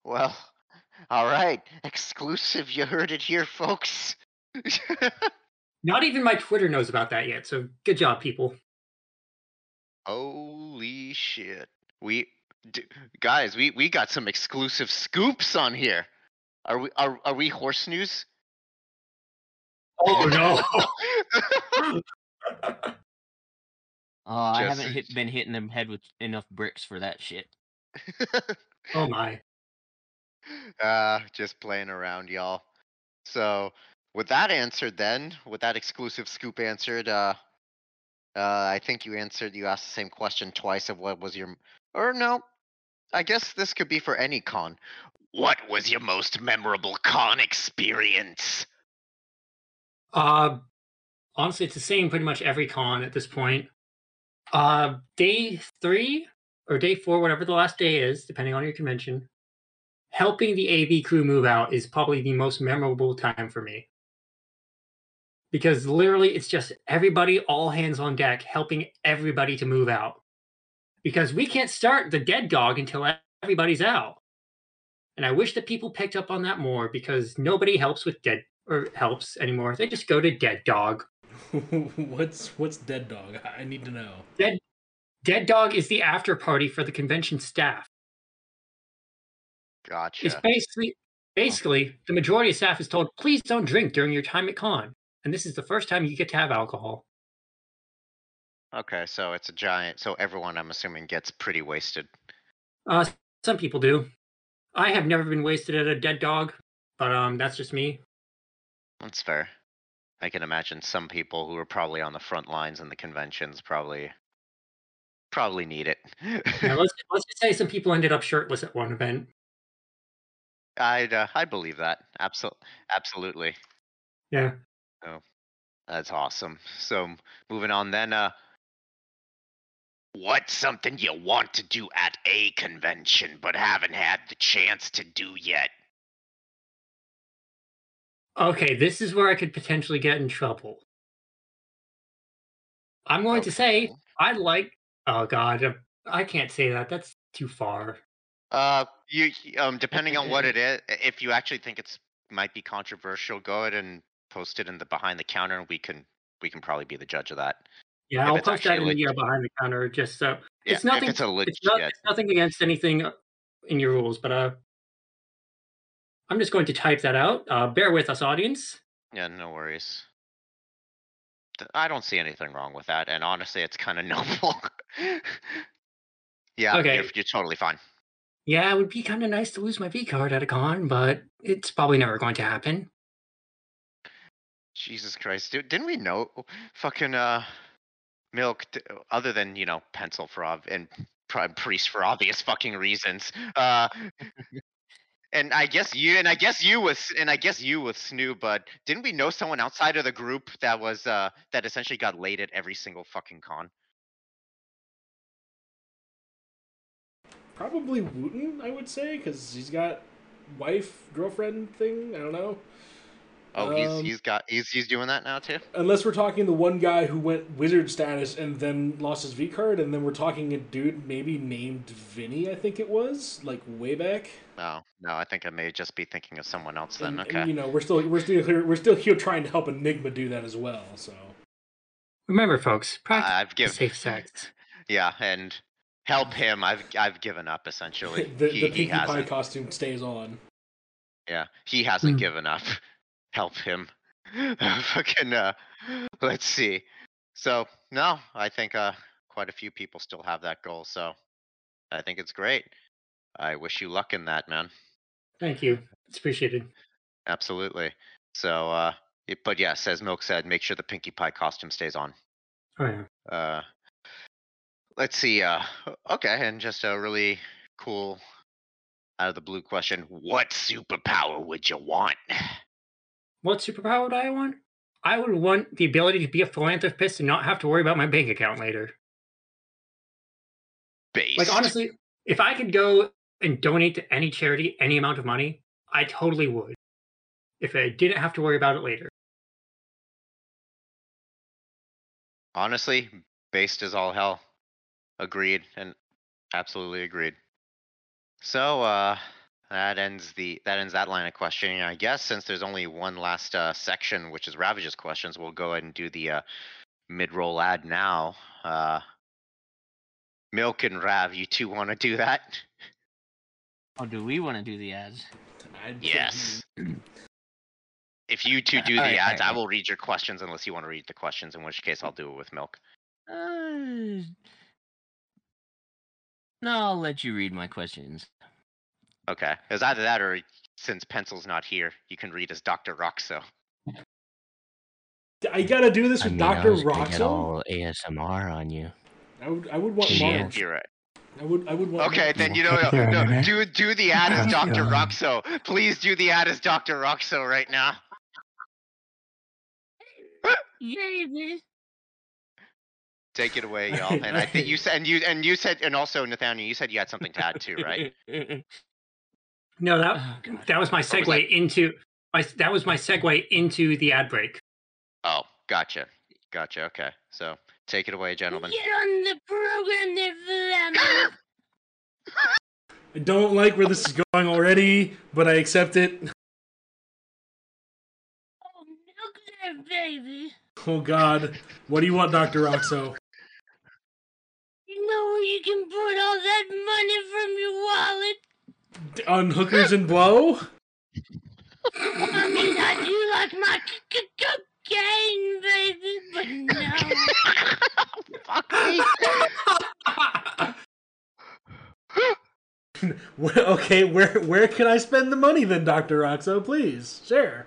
S2: Well, all right. Exclusive. You heard it here, folks.
S4: Not even my Twitter knows about that yet, so good job, people.
S2: Holy shit. We d- guys, we we got some exclusive scoops on here. Are we are are we horse news?
S4: Oh no!
S5: Oh, I
S2: Just-
S5: haven't hit, been hitting them head with enough bricks for that shit.
S4: oh my!
S2: uh just playing around, y'all. So with that answered then, with that exclusive scoop answered, uh uh I think you answered you asked the same question twice of what was your or no. I guess this could be for any con. What was your most memorable con experience?
S4: Uh, honestly, it's the same pretty much every con at this point. Uh, day three or day four, whatever the last day is, depending on your convention, helping the AV crew move out is probably the most memorable time for me. Because literally, it's just everybody, all hands on deck, helping everybody to move out. Because we can't start the dead dog until everybody's out. And I wish that people picked up on that more because nobody helps with dead or helps anymore. They just go to dead dog.
S3: what's what's dead dog? I I need to know.
S4: dead Dead dog is the after party for the convention staff.
S2: Gotcha.
S4: It's basically basically the majority of staff is told, please don't drink during your time at con. And this is the first time you get to have alcohol.
S2: Okay, so it's a giant. So everyone, I'm assuming, gets pretty wasted.
S4: Uh some people do. I have never been wasted at a dead dog, but um that's just me.
S2: That's fair. I can imagine some people who are probably on the front lines in the conventions probably probably need it.
S4: Now, let's let's just say some people ended up shirtless at one event.
S2: I'd uh, I believe that. Absolutely, absolutely.
S4: Yeah.
S2: Oh, that's awesome. So moving on then. Uh, what's something you want to do at a convention but haven't had the chance to do yet?
S4: Okay, this is where I could potentially get in trouble. I'm going to say I'd like. Oh God, uh, I can't say that. That's too far.
S2: Uh, you um, depending on what it is, if you actually think it's might be controversial, go ahead and post it in the behind the counter, and we can we can probably be the judge of that.
S4: Yeah,
S2: If
S4: I'll post that in
S2: actually
S4: the uh, behind the counter just so
S2: Yeah,
S4: it's nothing.
S2: it's legit.
S4: it's, not, it's nothing against anything uh, in your rules, but uh, I'm just going to type that out. Uh, bear with us, audience.
S2: Yeah, no worries. I don't see anything wrong with that, and honestly, it's kind of noble. yeah,
S4: Okay.
S2: you're, you're totally fine.
S4: Yeah, it would be kind of nice to lose my V card at a con, but it's probably never going to happen.
S2: Jesus Christ, dude, didn't we know fucking uh milk other than you know pencil and pri- priest for obvious fucking reasons. Uh, and I guess you and I guess you was and I guess you with Snoo, but didn't we know someone outside of the group that was uh that essentially got laid at every single fucking con?
S3: Probably Wooten, I would say, because he's got wife, girlfriend thing. I don't know.
S2: Oh, he's
S3: Um,
S2: he's got he's he's doing that now too.
S3: Unless we're talking the one guy who went wizard status and then lost his V card, and then we're talking a dude maybe named Vinny, I think it was, like way back.
S2: No, no, I think I may just be thinking of someone else then.
S3: And,
S2: okay.
S3: and, you know, we're still we're still here we're still here trying to help Enigma do that as well. So
S4: Remember, folks, practice
S2: I've given
S4: safe sex.
S2: Yeah, and help him. I've I've given up essentially.
S3: the,
S2: he,
S3: the
S2: he
S3: Pinkie Pie costume stays on.
S2: Yeah, he hasn't
S4: Hmm.
S2: given up. Help him. Fucking uh let's see. So no, I think uh quite a few people still have that goal, so I think it's great. I wish you luck in that, man.
S4: Thank you. It's appreciated.
S2: Absolutely. So uh but yes, as Milk said, make sure the Pinkie Pie costume stays on.
S4: Oh yeah.
S2: Uh let's see, uh okay, and just a really cool out of the blue question. What superpower would you want?
S4: What superpower would I want? I would want the ability to be a philanthropist and not have to worry about my bank account later.
S2: Based.
S4: Like honestly, if I could go and donate to any charity any amount of money, I totally would. If I didn't have to worry about it later.
S2: Honestly, based as all hell. Agreed and absolutely agreed. So uh that ends the that ends that line of questioning. I guess since there's only one last uh section, which is Ravage's questions, we'll go ahead and do the uh mid-roll ad now. Uh Milk and Rav, you two want to do that?
S6: Oh, do we want to do the ads?
S3: I-
S2: Yes. If you two do the
S6: Alright,
S2: ads, I will read your questions unless you want to read the questions, in which case I'll do it with Milk.
S6: Uh, no, I'll let you read my questions.
S2: Okay. It's either that or since Pencil's not here, you can read as Dr. Roxo.
S3: I gotta do this
S6: I
S3: with
S6: mean,
S3: Doctor
S6: I was gonna get
S3: Roxo.
S6: all ASMR on you.
S3: I would I would want
S6: Yeah.
S3: Marge.
S2: You're right.
S3: I would I would want.
S2: Okay,
S3: Marge.
S2: then you know, no, no, do do the ad as Dr. Roxo. Please do the ad as Dr. Roxo right now.
S6: Yay, man.
S2: Take it away, y'all. And I think you said, and you and you said, and also Nathaniel, you said you had something to add too, right?
S4: No, that
S6: Oh,
S4: that was my
S2: What was
S4: segue into my that was my segue into the ad break.
S2: Oh, gotcha, gotcha. Okay, so take it away, gentlemen.
S6: Get on the program there,
S3: I don't like where this is going already, but I accept it.
S6: Oh, milk there, baby.
S3: Oh God, what do you want, Doctor Roxo?
S6: You know where you can put all that money from your wallet?
S3: On hookers and blow?
S6: I mean, I do like my c- c- cocaine, baby, but no.
S2: Fuck me.
S3: Okay, where where can I spend the money then, Doctor Roxo? Please share.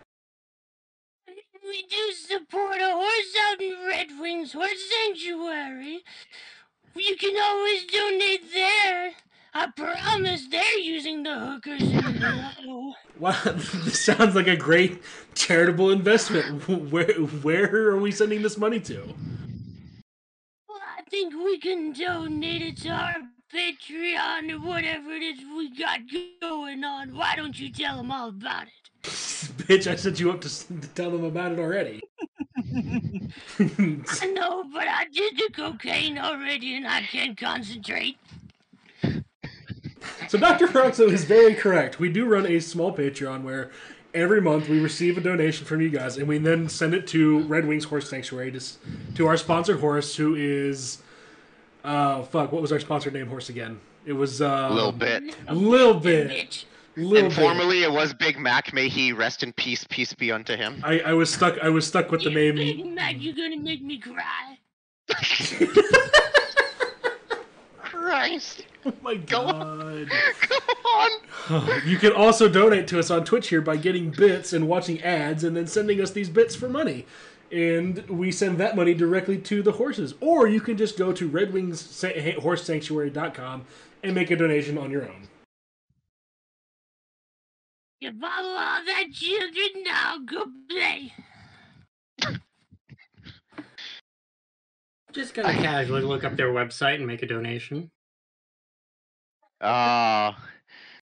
S6: We do support a horse out in Red Wings Horse Sanctuary. You can always donate there. I promise they're using the hookers.
S3: Wow, this sounds like a great charitable investment. Where where are we sending this money to?
S6: Well, I think we can donate it to our Patreon or whatever it is we got going on. Why don't you tell them all about it?
S3: Bitch, I set you up to, to tell them about it already.
S5: I know, but I did the cocaine already and I can't concentrate.
S3: So Dr. Roxo is very correct. We do run a small Patreon where every month we receive a donation from you guys, and we then send it to Red Wings Horse Sanctuary to, to our sponsored horse, who is, uh, fuck, what was our sponsored name horse again? It was uh,
S2: A little bit.
S3: a little bit,
S5: Bitch.
S3: little bit.
S2: Informally, it was Big Mac. May he rest in peace. Peace be unto him.
S3: I, I was stuck. I was stuck with the
S5: You
S3: name.
S5: Big Mac, you're gonna make me cry.
S2: Christ.
S3: Oh my god!
S2: Go on.
S3: you can also donate to us on Twitch here by getting bits and watching ads, and then sending us these bits for money. And we send that money directly to the horses. Or you can just go to redwingshorsesanctuary.com and make a donation on your own.
S5: You follow all that children now, go play.
S4: Just gonna casually look up their website and make a donation.
S2: Oh,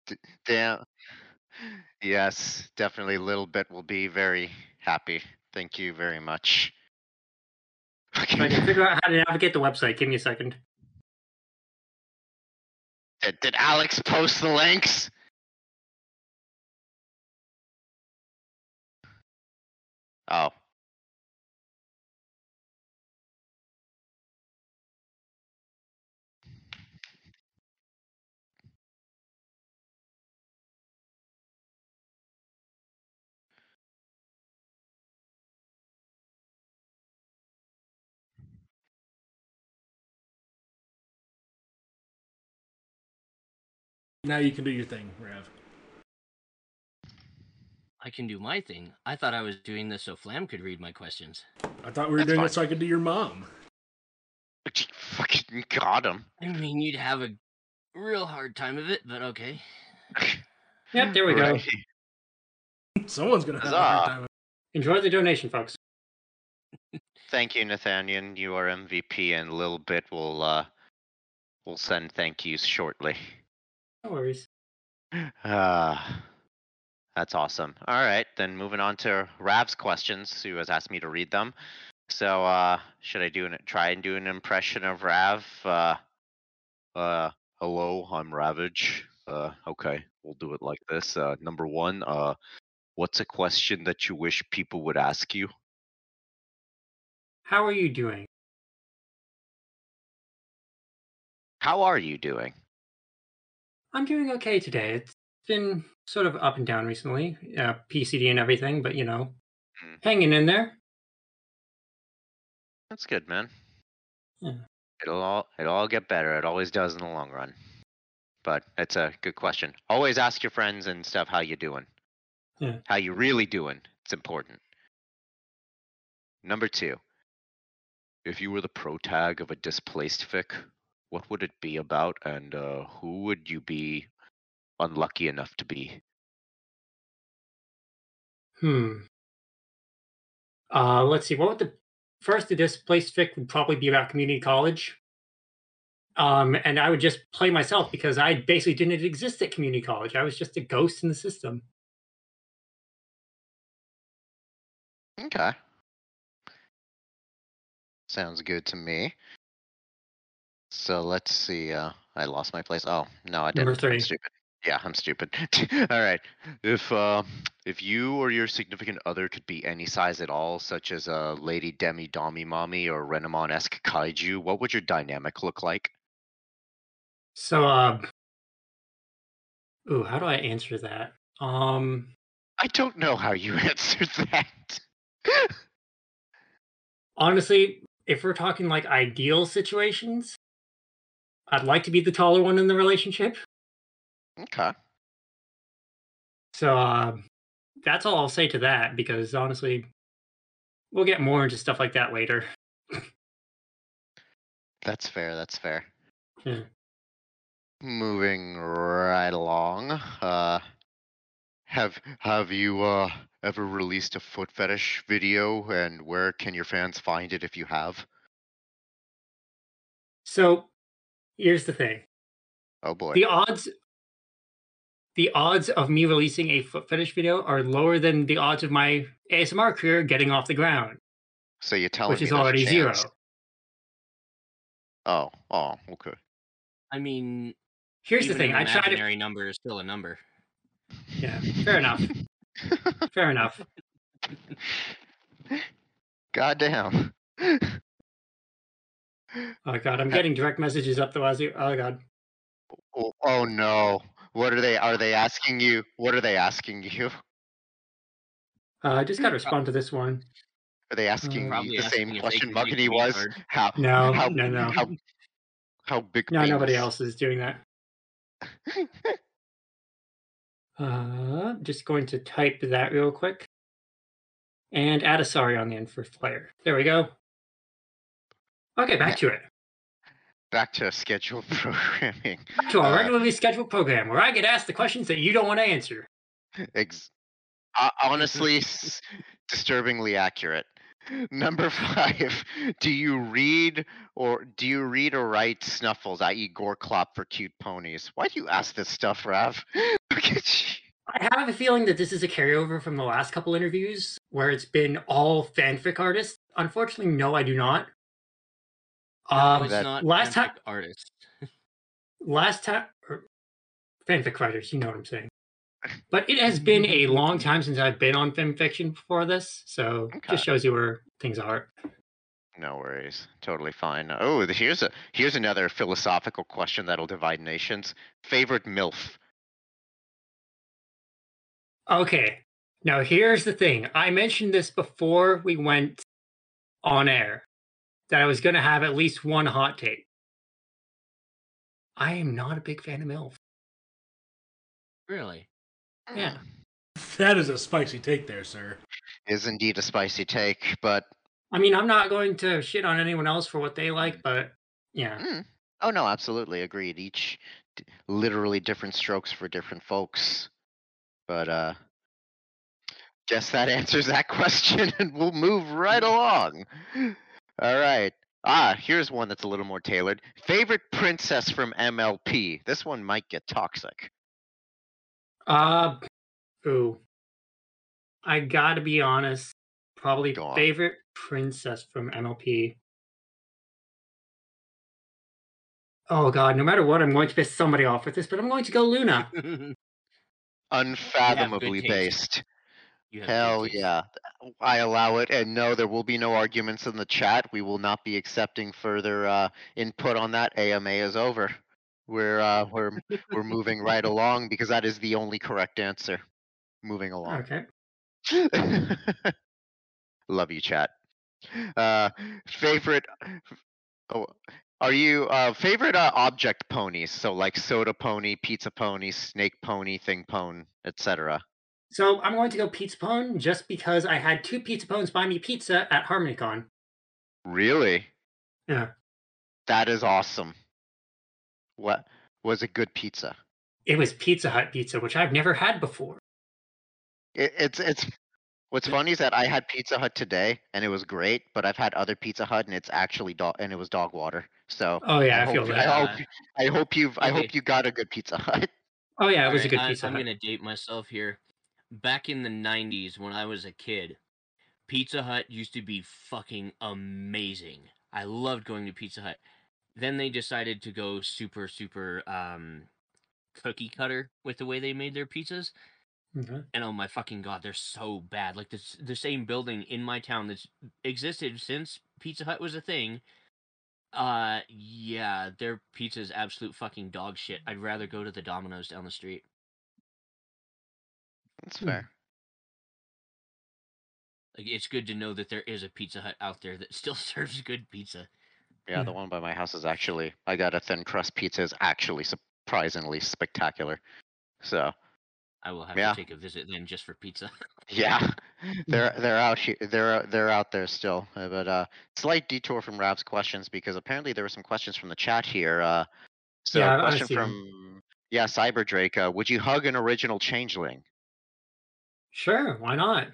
S2: d- damn. Yes, definitely. Little bit will be very happy. Thank you very much.
S4: I can figure out how to navigate the website, give me a second.
S2: Did, did Alex post the links? Oh.
S3: Now you can do your thing, Rav.
S6: I can do my thing. I thought I was doing this so Flam could read my questions.
S3: I thought we were
S2: That's
S3: doing
S2: fine.
S3: it so I could do your mom.
S2: Gee, Fucking got him.
S6: I mean, you'd have a real hard time of it, but okay.
S4: Yep, there we go.
S2: Right.
S3: Someone's gonna have a hard
S2: Huzzah.
S3: time.
S4: Enjoy the donation, folks.
S2: Thank you, Nathaniel. You are MVP, and Lil Bit will uh will send thank yous shortly.
S4: No worries.
S2: Ah, that's awesome. All right, then moving on to Rav's questions, who has asked me to read them. So, uh, should I do an try and do an impression of Rav? Uh, uh, hello, I'm Ravage. Uh, okay, we'll do it like this. Uh, number one, uh, what's a question that you wish people would ask you?
S4: How are you doing?
S2: How are you doing?
S4: I'm doing okay today. It's been sort of up and down recently, uh, PCD and everything, but you know,
S2: Mm.
S4: hanging in there.
S2: That's good, man.
S4: Yeah.
S2: It'll all it'll all get better. It always does in the long run. But it's a good question. Always ask your friends and stuff how you doing.
S4: Yeah.
S2: How you really doing. It's important. Number two. If you were the pro tag of a displaced fic, what would it be about and uh, who would you be unlucky enough to be?
S4: Hmm. Uh, let's see. What would the first the displaced fic would probably be about community college. Um, and I would just play myself because I basically didn't exist at community college. I was just a ghost in the system.
S2: Okay. Sounds good to me. So let's see. Uh, I lost my place. Oh no, I didn't.
S4: Number
S2: I'm
S4: three.
S2: stupid. Yeah, I'm stupid. all right. If uh, if you or your significant other could be any size at all, such as a Lady Demi Domi Mommy or Renamon esque kaiju, what would your dynamic look like?
S4: So, uh, ooh, how do I answer that? Um,
S2: I don't know how you answered that.
S4: honestly, if we're talking like ideal situations, I'd like to be the taller one in the relationship.
S2: okay.
S4: So uh, that's all I'll say to that because honestly, we'll get more into stuff like that later.
S2: That's fair. That's fair.
S4: Yeah.
S2: Moving right along. Uh, have have you uh ever released a foot fetish video, and where can your fans find it if you have?
S4: So here's the thing:
S2: Oh boy.
S4: the odds, the odds of me releasing a foot fetish video are lower than the odds of my ASMR career getting off the ground,
S2: So you're telling
S4: which
S2: me
S4: is
S2: there's a
S4: already zero.
S2: Oh, oh, okay.
S6: I mean,
S4: Here's the thing:
S6: an
S4: I tried to.
S6: imaginary number is still a number.
S4: Yeah, fair enough. fair enough.
S2: Goddamn.
S4: Oh god, I'm getting direct messages up the Wazoo. Oh god.
S2: Oh, oh no. What are they? Are they asking you? What are they asking you?
S4: Uh, I just got to respond to this one.
S2: Are they asking
S4: Uh,
S2: you the
S6: asking
S2: same
S6: if
S2: question
S6: can take
S2: Muggany
S6: green
S2: was?
S6: card.
S2: How?
S4: No,
S2: how,
S4: no, no.
S2: How, how big?
S4: No, nobody
S2: penis?
S4: else is doing that. Uh, just going to type that real quick. And add a sorry on the end for player. There we go. Okay, back to it.
S2: Back to scheduled programming.
S4: To our
S2: Uh,
S4: regularly scheduled program where I get asked the questions that you don't want to answer.
S2: Ex- uh, honestly, s- disturbingly accurate. Number five. Do you read or do you read or write snuffles, i.e., gore clop for cute ponies? Why do you ask this stuff, Rav? Look at you.
S4: I have a feeling that this is a carryover from the last couple interviews where it's been all fanfic artists. Unfortunately, no, I do not.
S6: No,
S4: Um,
S2: that-
S6: not
S4: last
S6: fanfic
S4: time-
S6: artist.
S4: last time er, fanfic writers you know what i'm saying but it has been a long time since i've been on fanfiction before this so
S2: Okay.
S4: just shows you where things are
S2: No worries. Totally fine. Oh, here's a here's another philosophical question that'll divide nations. Favorite MILF.
S4: okay now here's the thing i mentioned this before we went on air that i was going to have at least one hot take i am not a big fan of milf
S6: Really?
S4: yeah
S3: That is a spicy take there, sir.
S2: Is indeed a spicy take, but
S4: i mean i'm not going to shit on anyone else for what they like but yeah
S2: mm, oh no, absolutely agreed. Each d- literally different strokes for different folks. But uh guess that answers that question and we'll move right along. All right. Ah, here's one that's a little more tailored. Favorite princess from MLP. This one might get toxic.
S4: Uh, ooh. I gotta be honest. Probably
S2: Go on.
S4: favorite princess from MLP. Oh god, no matter what, I'm going to piss somebody off with this, but I'm going to go Luna.
S2: Unfathomably
S6: taste.
S2: based.
S6: You have
S2: Hell yeah. I allow it. And no, there will be no arguments in the chat. We will not be accepting further uh, input on that. AMA is over. We're uh, we're we're moving right along because that is the only correct answer. Moving along.
S4: Okay.
S2: Love you, chat. Uh, favorite. Oh, are you uh, favorite uh, object ponies? So like soda pony, pizza pony, snake pony, thing pone, etc.
S4: So I'm going to go Pizza Pone just because I had two Pizza Pones buy me pizza at HarmonyCon.
S2: Really?
S4: Yeah.
S2: That is awesome. What was a good pizza?
S4: It was Pizza Hut pizza, which I've never had before.
S2: It, it's it's what's funny is that I had Pizza Hut today and it was great, but I've had other Pizza Hut and it's actually dog and it was dog water. So
S4: Oh yeah, I,
S2: I
S4: feel
S2: hope,
S4: that.
S2: I hope I hope you've I hope you got a good Pizza Hut.
S4: Oh yeah, it was a good
S6: I-
S4: Pizza
S6: I'm
S4: Hut.
S6: gonna date myself here. Back in the '90s, when I was a kid, Pizza Hut used to be fucking amazing. I loved going to Pizza Hut. Then they decided to go super, super um, cookie cutter with the way they made their pizzas.
S4: Okay.
S6: And oh my fucking god, they're so bad. Like this, the same building in my town that's existed since Pizza Hut was a thing. Uh, yeah, their pizza is absolute fucking dog shit. I'd rather go to the Domino's down the street.
S2: That's
S4: Hmm.
S2: fair.
S6: Like it's good to know that there is a Pizza Hut out there that still serves good pizza.
S2: Yeah, the one by my house is actually I got a thin crust pizza is actually surprisingly spectacular. So
S6: I will have
S2: Yeah.
S6: to take a visit then just for pizza.
S2: yeah, they're they're out here. They're they're out there still. Uh, but uh, slight detour from Rav's questions because apparently there were some questions from the chat here. Uh, so
S4: Yeah,
S2: question from yeah Cyber Drake. Uh, would you hug an original changeling?
S4: Sure, why not?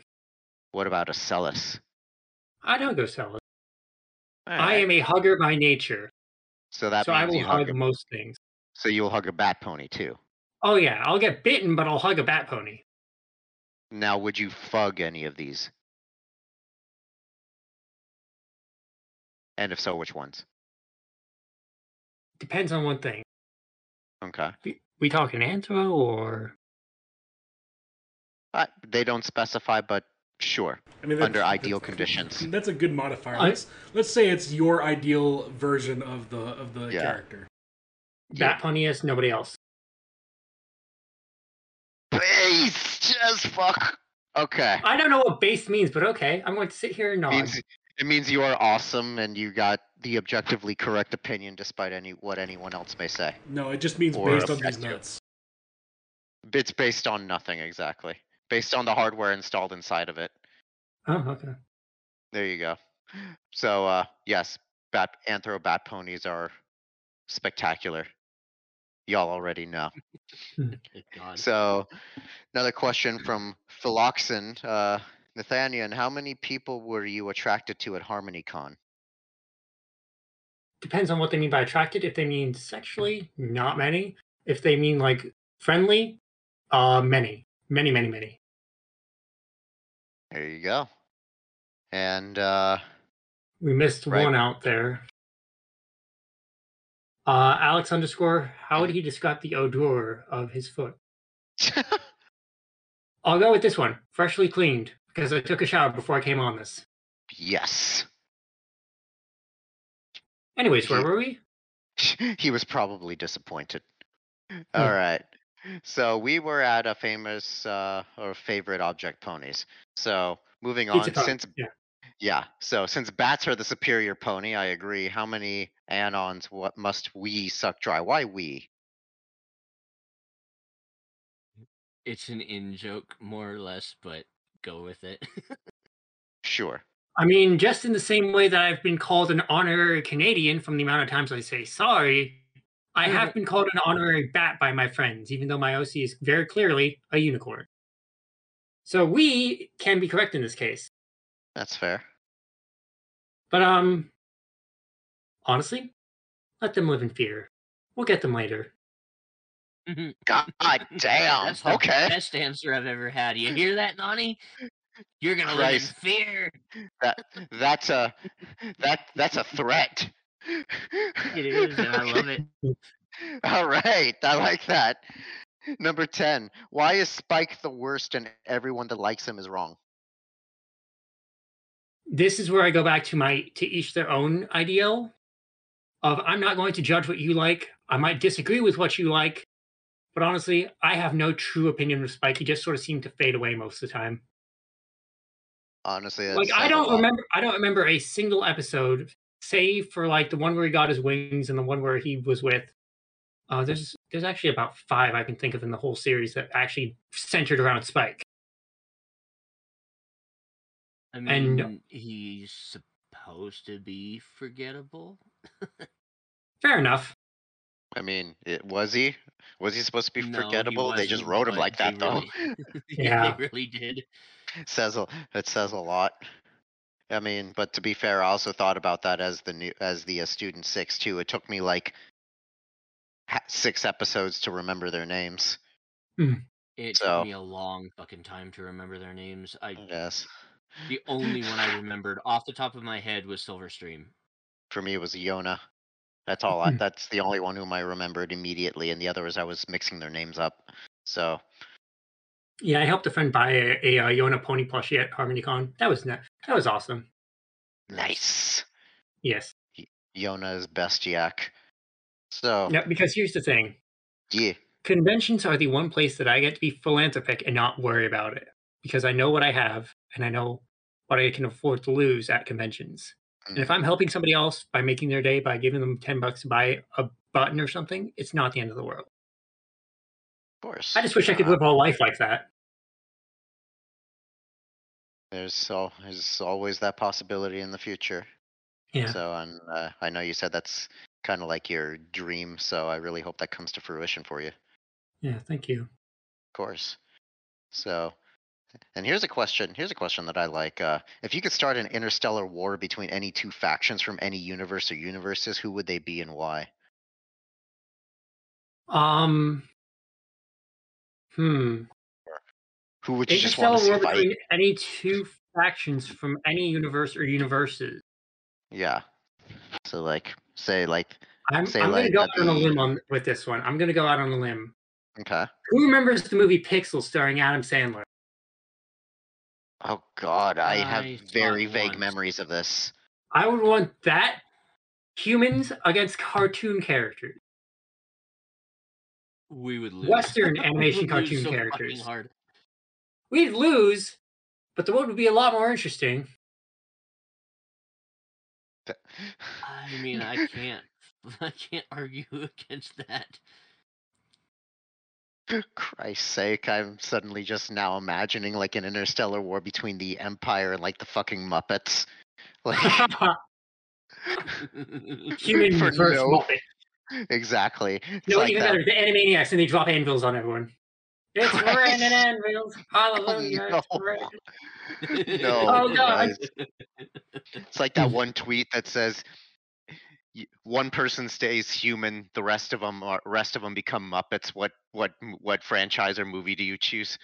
S2: What about a Celis?
S4: I don't go sell it. I am a hugger by nature,
S2: So that
S4: so
S2: means
S4: I will
S2: hug
S4: hug most things.
S2: so you'll hug a bat pony too.
S4: Oh yeah, I'll get bitten, but I'll hug a bat pony.
S2: Now, would you fug any of these? And if so, which ones?
S4: Depends on one thing.
S2: Okay.
S4: We, we talking anthro or
S2: Uh, they don't specify, but sure.
S3: I mean,
S2: Under ideal
S3: that's-
S2: conditions.
S3: That's a good modifier.
S4: I-
S3: Let's let's say it's your ideal version of the of the
S2: Yeah.
S3: character.
S4: bat pony is nobody else.
S2: Base as fuck. Okay.
S4: I don't know what base means, but okay, I'm going to sit here and nod.
S2: means it means you are awesome and you got the objectively correct opinion despite any what anyone else may say.
S3: No, it just means
S2: Or
S3: based on these
S2: effective.
S3: nuts.
S2: It's based on nothing exactly. Based on the hardware installed inside of it.
S4: Oh, okay.
S2: There you go. So uh yes, bat anthro bat ponies are spectacular. Y'all already know.
S6: God.
S2: So another question from Philoxen, uh Nathaniel, how many people were you attracted to at HarmonyCon?
S4: Depends on what they mean by attracted. If they mean sexually, not many. If they mean like friendly, uh, many, many, many, many.
S2: There you go. And uh
S4: We missed
S2: Right.
S4: one out there. Uh, Alex underscore, how would he describe the odor of his foot? I'll go with this one, freshly cleaned, because I took a shower before I came on this.
S2: yes.
S4: Anyways, where
S2: He-
S4: were we?
S2: he was probably disappointed.
S4: Hmm.
S2: All right. So we were at a famous uh, or favorite object ponies. So moving on, since
S4: yeah.
S2: yeah, so since bats are the superior pony, I agree. How many anons? What must we suck dry? Why we?
S6: It's an in joke, more or less, but go with it.
S2: Sure.
S4: I mean, just in the same way that I've been called an honorary Canadian from the amount of times I say sorry, I have been called an honorary bat by my friends, even though my OC is very clearly a unicorn. So we can be correct in this case.
S2: That's fair.
S4: But um honestly, let them live in fear. We'll get them later.
S2: God damn.
S6: That's the
S2: Okay.
S6: best answer I've ever had. You hear that, Nani? You're gonna
S2: Christ.
S6: live in fear.
S2: That that's a that that's a threat.
S6: It is, and I love it.
S2: All right, I like that. Number 10. Why is Spike the worst and everyone that likes him is wrong?
S4: This is where I go back to my to each their own ideal of I'm not going to judge what you like. I might disagree with what you like, but honestly, I have no true opinion of Spike. He just sort of seemed to fade away most of the time.
S2: Honestly,
S4: like I don't remember I don't remember a single episode, save for like the one where he got his wings and the one where he was with uh there's there's actually about five I can think of in the whole series that actually centered around Spike.
S6: I
S4: And-
S6: he's supposed to be forgettable.
S4: Fair enough.
S2: I mean, it, was he? Was he supposed to be
S6: No,
S2: forgettable? they just wrote him like
S6: they
S2: that, though.
S4: Yeah.
S6: they really did.
S2: says a, it says a lot. I mean, but to be fair, I also thought about that as the new as the uh, student six too. It took me like ha- six episodes to remember their names.
S6: It
S2: So-
S6: took me a long fucking time to remember their names. I
S2: Yes,
S6: the only one I remembered off the top of my head was Silverstream.
S2: for me it was Yona. That's all. I,
S4: Hmm.
S2: that's the only one whom I remembered immediately, and the other was I was mixing their names up. So
S4: Yeah, I helped a friend buy a, a, uh Yona pony plushie at HarmonyCon. That was that was awesome.
S2: nice.
S4: Yes.
S2: Yona is best yak. So
S4: Yeah, because here's the thing.
S2: yeah,
S4: Conventions are the one place that I get to be philanthropic and not worry about it. Because I know what I have and I know what I can afford to lose at conventions. And if
S2: mm,
S4: I'm helping somebody else by making their day by giving them 10 bucks to buy a button or something, it's not the end of the world.
S2: Course.
S4: I just wish I could live a life like that.
S2: There's al- there's always that possibility in the future.
S4: Yeah.
S2: So, and uh, I know you said that's kind of like your dream. So I really hope that comes to fruition for you.
S4: Yeah, thank you.
S2: Of course. So, and here's a question. Here's a question that I like. Uh, if you could start an interstellar war between any two factions from any universe or universes, who would they be and why?
S4: Um Hmm.
S2: Who would you just want to see fight?
S4: any two factions from any universe or universes.
S2: Yeah. So like, say like,
S4: I'm,
S2: Say,
S4: I'm
S2: like,
S4: gonna go out on a limb on, with this one. I'm gonna go out on a limb.
S2: okay.
S4: Who remembers the movie Pixel starring Adam Sandler?
S2: Oh God, I have
S6: I saw
S2: very vague
S6: once.
S2: memories of this.
S4: I would want that humans against cartoon characters.
S6: We would lose.
S4: Western
S6: We
S4: animation
S6: would lose
S4: cartoon
S6: so
S4: characters.
S6: hard.
S4: We'd lose, but the world would be a lot more interesting.
S6: I mean, I can't. I can't argue against that.
S2: Christ's sake, I'm suddenly just now imagining like an interstellar war between the Empire and like the fucking Muppets. Like
S4: Human
S2: For
S4: versus
S2: no-
S4: Muppet.
S2: Exactly. It's
S4: No,
S2: like
S4: even
S2: that.
S4: better, the Animaniacs, and they drop anvils on everyone. It's
S2: Christ.
S4: raining anvils. Hallelujah.
S2: no.
S4: it's.
S2: No,
S4: Oh, God.
S2: guys. It's like that one tweet that says one person stays human, the rest of them are rest of them become Muppets. What what what franchise or movie do you choose?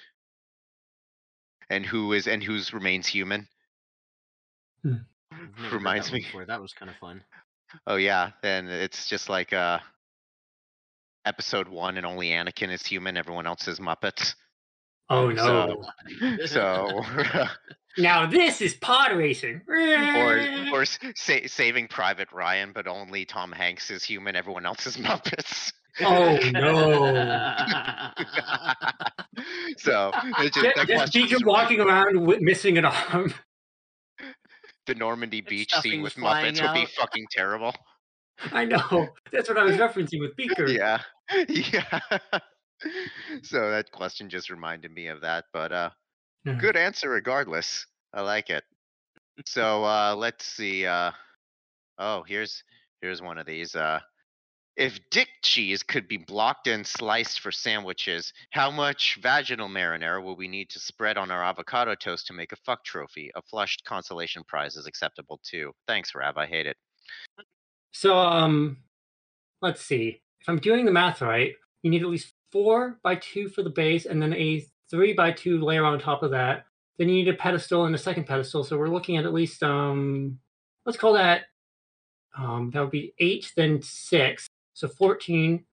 S2: And who is and whose remains human?
S6: Hmm. I've that
S2: Reminds me.
S6: Before. That was kind of fun.
S2: Oh yeah, and it's just like uh episode one and only Anakin is human, everyone else is Muppets.
S4: Oh no.
S2: So
S4: Now this is pod racing.
S2: or or sa- saving Private Ryan, but only Tom Hanks is human, everyone else is Muppets.
S4: Oh no.
S2: so it's just,
S4: Just,
S2: that
S4: just
S2: question just
S4: walking around with, missing an arm.
S2: The Normandy
S6: And
S2: Beach scene with Muppets would be fucking terrible.
S4: I know. That's what I was referencing with Beaker.
S2: Yeah, yeah. so that question just reminded me of that, but uh,
S4: Yeah.
S2: good answer regardless. I like it. So uh, let's see. Uh, oh, here's here's one of these. Uh, if dick cheese could be blocked and sliced for sandwiches, how much vaginal marinara will we need to spread on our avocado toast to make a fuck trophy? A flushed consolation prize is acceptable too. Thanks, Rab. I hate it.
S4: So um let's see. If I'm doing the math right, you need at least four by two for the base and then a three by two layer on top of that. Then you need a pedestal and a second pedestal. So we're looking at at least um let's call that um that would be eight, then six. So fourteen,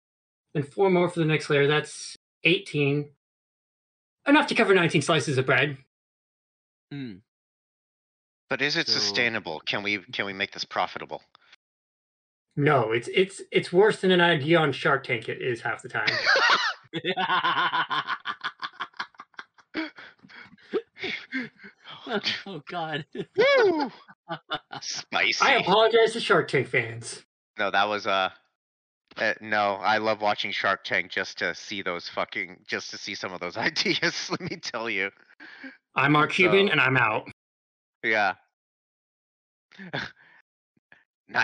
S4: and four more for the next layer. That's eighteen. Enough to cover 19 slices of bread.
S6: Hmm.
S2: But is it
S6: So-
S2: sustainable? Can we can we make this profitable?
S4: No, it's it's it's worse than an idea on Shark Tank it is half the time.
S6: oh God.
S2: Woo! Spicy.
S4: I apologize to Shark Tank fans.
S2: No, that was uh, uh no, I love watching Shark Tank just to see those fucking just to see some of those ideas, let me tell you.
S4: I'm Mark Cuban
S2: So-
S4: and I'm out.
S2: Yeah. Ni-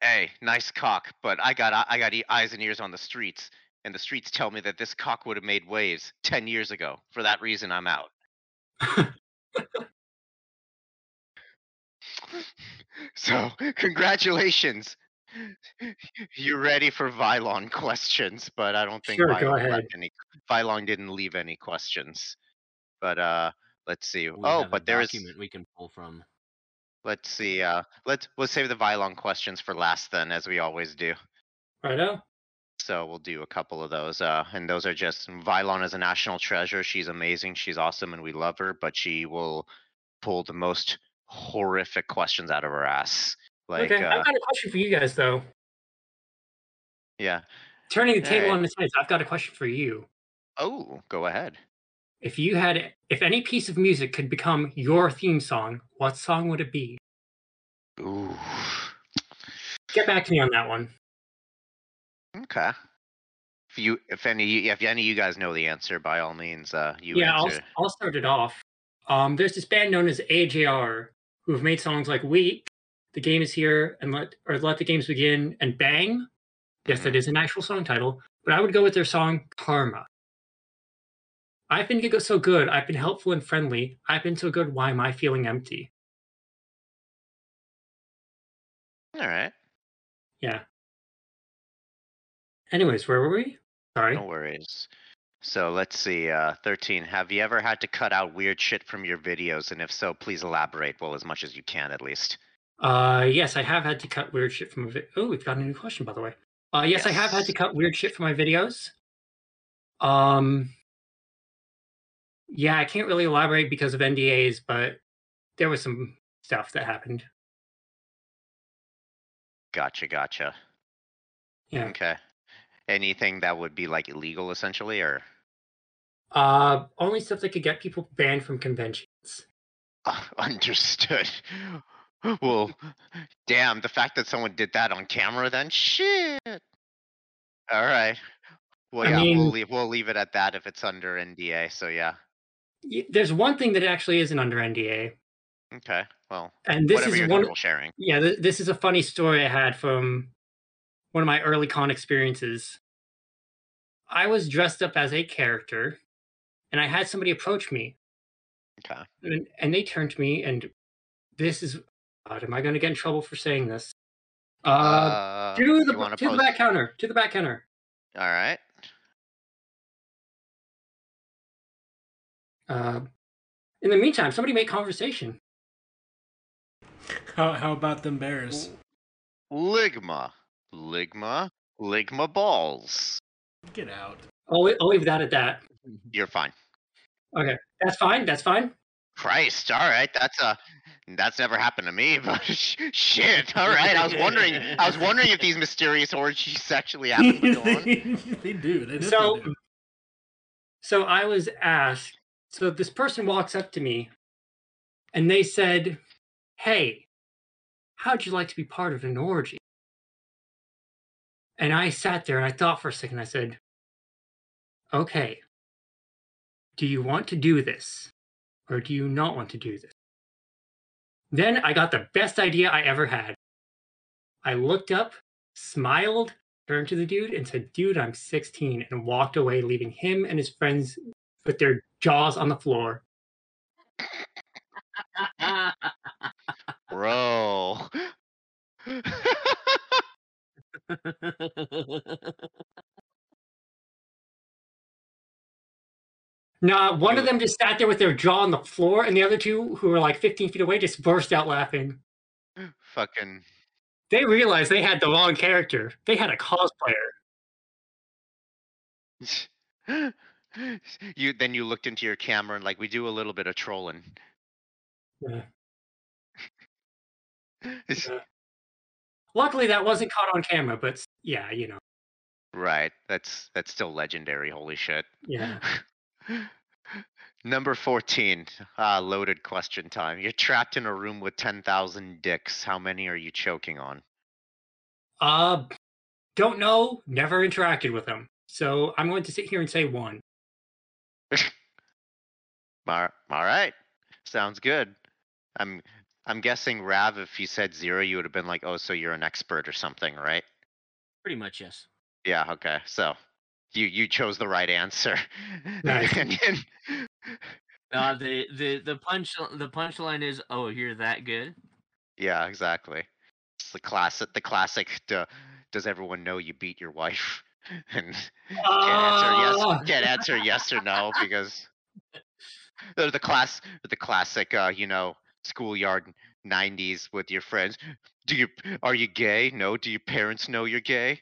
S2: hey, nice cock, but I got I got eyes and ears on the streets, and the streets tell me that this cock would have made waves 10 years ago. For that reason, I'm out. so, congratulations. You're ready for Vylon questions, but I don't think
S4: Sure, go
S2: Vylon
S4: ahead.
S2: left any. Vylon didn't leave any questions. But uh, let's see.
S6: We
S2: oh,
S6: have a
S2: but there is.
S6: document we can pull from.
S2: Let's see. Uh, let's we'll save the Vylon questions for last then, as we always do.
S4: Right Righto?
S2: So we'll do a couple of those. Uh, and those are just Vylon is a national treasure. She's amazing. She's awesome, and we love her. But she will pull the most horrific questions out of her ass. Like,
S4: okay,
S2: uh,
S4: I've got a question for you guys though.
S2: yeah.
S4: Turning the table
S2: Alright.
S4: on its head, I've got a question for you.
S2: Oh, go ahead.
S4: If you had, if any piece of music could become your theme song, what song would it be?
S2: Ooh.
S4: Get back to me on that one.
S2: Okay. If you, if any, if any of you guys know the answer, by all means, uh, you
S4: yeah, I'll. I'll start it off. Um, there's this band known as AJR who have made songs like "Weak," "The Game Is Here," and "Let" or "Let the Games Begin" and "Bang." Yes, that is an actual song title, but I would go with their song "Karma." I've been so good. I've been helpful and friendly. I've been so good. Why am I feeling empty?
S2: All right.
S4: Yeah. Anyways, where were we? Sorry.
S2: No worries. So let's see. Uh, Thirteen. Have you ever had to cut out weird shit from your videos? And if so, please elaborate. Well, as much as you can, at least.
S4: Uh, yes, I have had to cut weird shit from a Oh, we've got a new question, by the way. Uh, yes, I have had to cut weird shit from my videos. Um, yeah, I can't really elaborate because of NDAs, but there was some stuff that happened.
S2: Gotcha. Gotcha.
S4: Yeah.
S2: Okay. Anything that would be like illegal, essentially, or
S4: Uh, only stuff that could get people banned from conventions.
S2: Uh, understood. Well, damn, the fact that someone did that on camera then shit. All right. Well,
S4: I
S2: yeah, we'll leave we'll leave it at that if it's under NDA. So yeah.
S4: There's one thing that actually isn't under NDA,
S2: Okay. Well,
S4: and this is one.
S2: sharing.
S4: Yeah, th- this is a funny story I had from one of my early con experiences. I was dressed up as a character, and I had somebody approach me,
S2: Okay.
S4: and, and they turned to me, and this is. God, am I going to get in trouble for saying this? Uh,
S2: Uh,
S4: to the
S2: wanna
S4: to the back counter. To the back counter.
S2: All right.
S4: Uh, in the meantime, somebody make conversation.
S3: How, how about them bears?
S2: Ligma. Ligma. Ligma balls.
S3: Get out.
S4: I'll, I'll leave that at that.
S2: You're fine.
S4: Okay, that's fine. That's fine.
S2: Christ. All right. That's uh that's never happened to me, but sh- shit. All right. I was wondering I was wondering if these mysterious orgies actually happen to go on.
S3: they do. They
S4: so
S3: do.
S4: so i was asked so this person walks up to me and they said hey how'd you like to be part of an orgy and i sat there and i thought for a second i said okay do you want to do this or do you not want to do this then i got the best idea i ever had i looked up smiled turned to the dude and said, Dude, I'm 16, and walked away, leaving him and his friends with their jaws on the floor.
S2: Bro.
S4: Nah, one of them just sat there with their jaw on the floor, and the other two, who were like 15 feet away, just burst out laughing.
S2: Mm, fucking
S4: They realized they had the wrong character. They had a cosplayer.
S2: you then you looked into your camera and like we do a little bit of trolling.
S4: Yeah. Yeah. Luckily, that wasn't caught on camera, but yeah, you know,
S2: Right. That's that's still legendary. Holy shit.
S4: yeah.
S2: Number 14. Ah, loaded question time. You're trapped in a room with 10,000 dicks. How many are you choking on?
S4: Uh, don't know. Never interacted with them, so I'm going to sit here and say one.
S2: All right. Sounds good. I'm I'm guessing Rav if you said 0 you would have been like, "Oh, so you're an expert or something, right?"
S6: Pretty much, yes.
S2: Yeah, okay. So you you chose the right answer.
S4: Nice.
S2: And- and-
S6: Uh, the the the punch the punchline is, "Oh, you're that good."
S2: yeah, exactly. It's the classic the classic "Duh, does everyone know you beat your wife? And can't answer yes can't answer yes or no because the the class the classic uh you know schoolyard 90s with your friends do you are you gay no do your parents know you're gay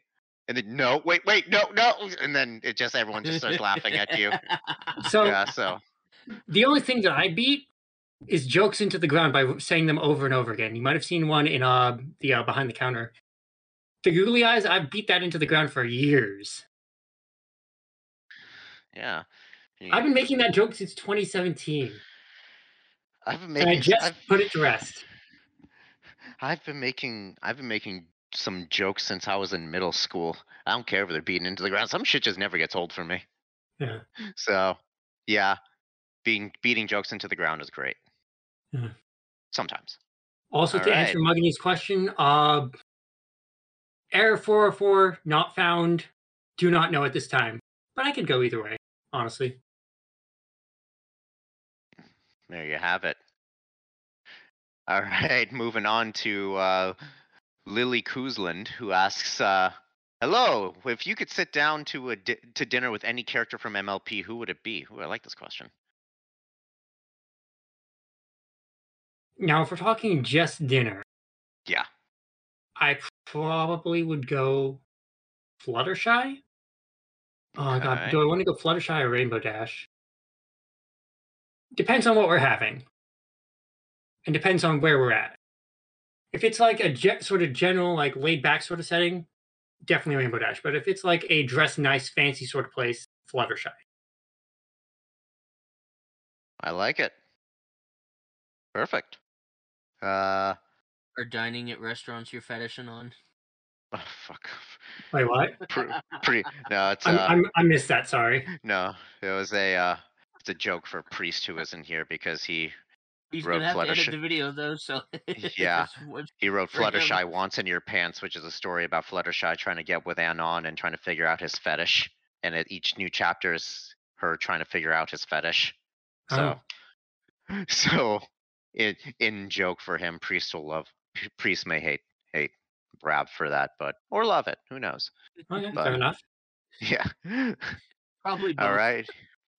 S2: and then no wait wait no no and then it just everyone just starts laughing at you
S4: So
S2: yeah so
S4: the only thing that I beat is jokes into the ground by saying them over and over again. You might have seen one in uh the uh, behind the counter. The googly eyes, I've beat that into the ground for years.
S2: yeah
S4: I've been making that joke since 2017,
S2: I've been
S4: and I just
S2: I've,
S4: put it to rest.
S2: I've been making I've been making some jokes since I was in middle school. I don't care if they're beaten into the ground. Some shit just never gets old for me.
S4: Yeah.
S2: So, yeah, being beating jokes into the ground is great.
S4: Yeah.
S2: Sometimes.
S4: Also,
S2: All
S4: to answer Mugginy's question, uh, error 404 not found. Do not know at this time, but I could go either way. Honestly,
S2: There you have it. All right, moving on to uh, Lily Kuzland, who asks, uh, Hello. If you could sit down to a di- to dinner with any character from MLP, who would it be? Ooh, I like this question.
S4: Now, if we're talking just dinner,
S2: Yeah.
S4: I probably would go Fluttershy. Oh god, do I want to go Fluttershy or Rainbow Dash? Depends on what we're having, and depends on where we're at. If it's like a ge- sort of general, like laid back sort of setting, definitely Rainbow Dash. But if it's like a dress nice, fancy sort of place, Fluttershy.
S2: I like it. Perfect. Uh,
S6: Are dining at restaurants you're fetishing on?
S2: oh, fuck.
S4: Wait, what?
S2: Pre- pretty. No, it's
S4: I'm,
S2: uh,
S4: I'm, I missed that. Sorry.
S2: no. It was a uh, it's a joke for a priest who isn't here because he
S6: He's
S2: Road
S6: gonna have to edit the video though, so
S2: Yeah. he wrote. Fluttershy wants in your pants, which is a story about Fluttershy trying to get with Anon and trying to figure out his fetish. And at each new chapter is her trying to figure out his fetish. So, so in in joke for him, priest will love. Priest may hate hate Brab for that, but or love it. Who knows?
S4: Okay,
S2: but-
S4: fair enough.
S2: Yeah.
S6: probably both.
S2: All right.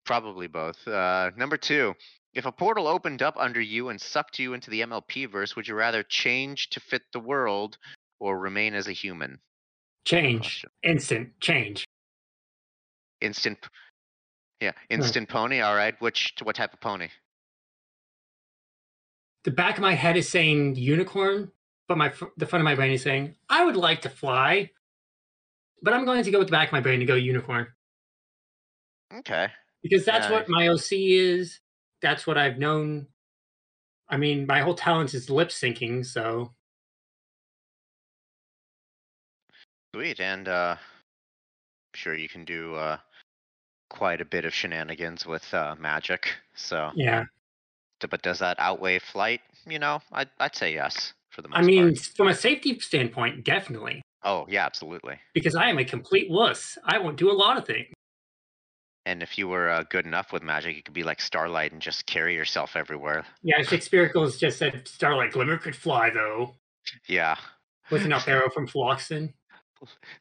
S2: Probably both. Uh, number two. If a portal opened up under you and sucked you into the MLP verse, would you rather change to fit the world or remain as a human?
S4: Change. Instant change.
S2: Instant. Yeah, instant pony. All right. Which what type of pony?
S4: The back of my head is saying unicorn, but my the front of my brain is saying I would like to fly. But I'm going to go with the back of my brain to go unicorn
S2: Okay.
S4: because that's what my OC is. That's what I've known. I mean, my whole talent is lip syncing, so
S2: Sweet. And uh, sure you can do uh, quite a bit of shenanigans with uh, magic. So,
S4: yeah.
S2: but does that outweigh flight? You know, I'd I'd say yes for the most part.
S4: I mean,
S2: part.
S4: from a safety standpoint, definitely.
S2: Oh yeah, absolutely.
S4: Because I am a complete wuss. I won't do a lot of things.
S2: And if you were uh, good enough with magic, you could be like Starlight and just carry yourself everywhere.
S4: Yeah, Shakespeare's just said Starlight Glimmer could fly though.
S2: Yeah.
S4: With an up arrow from.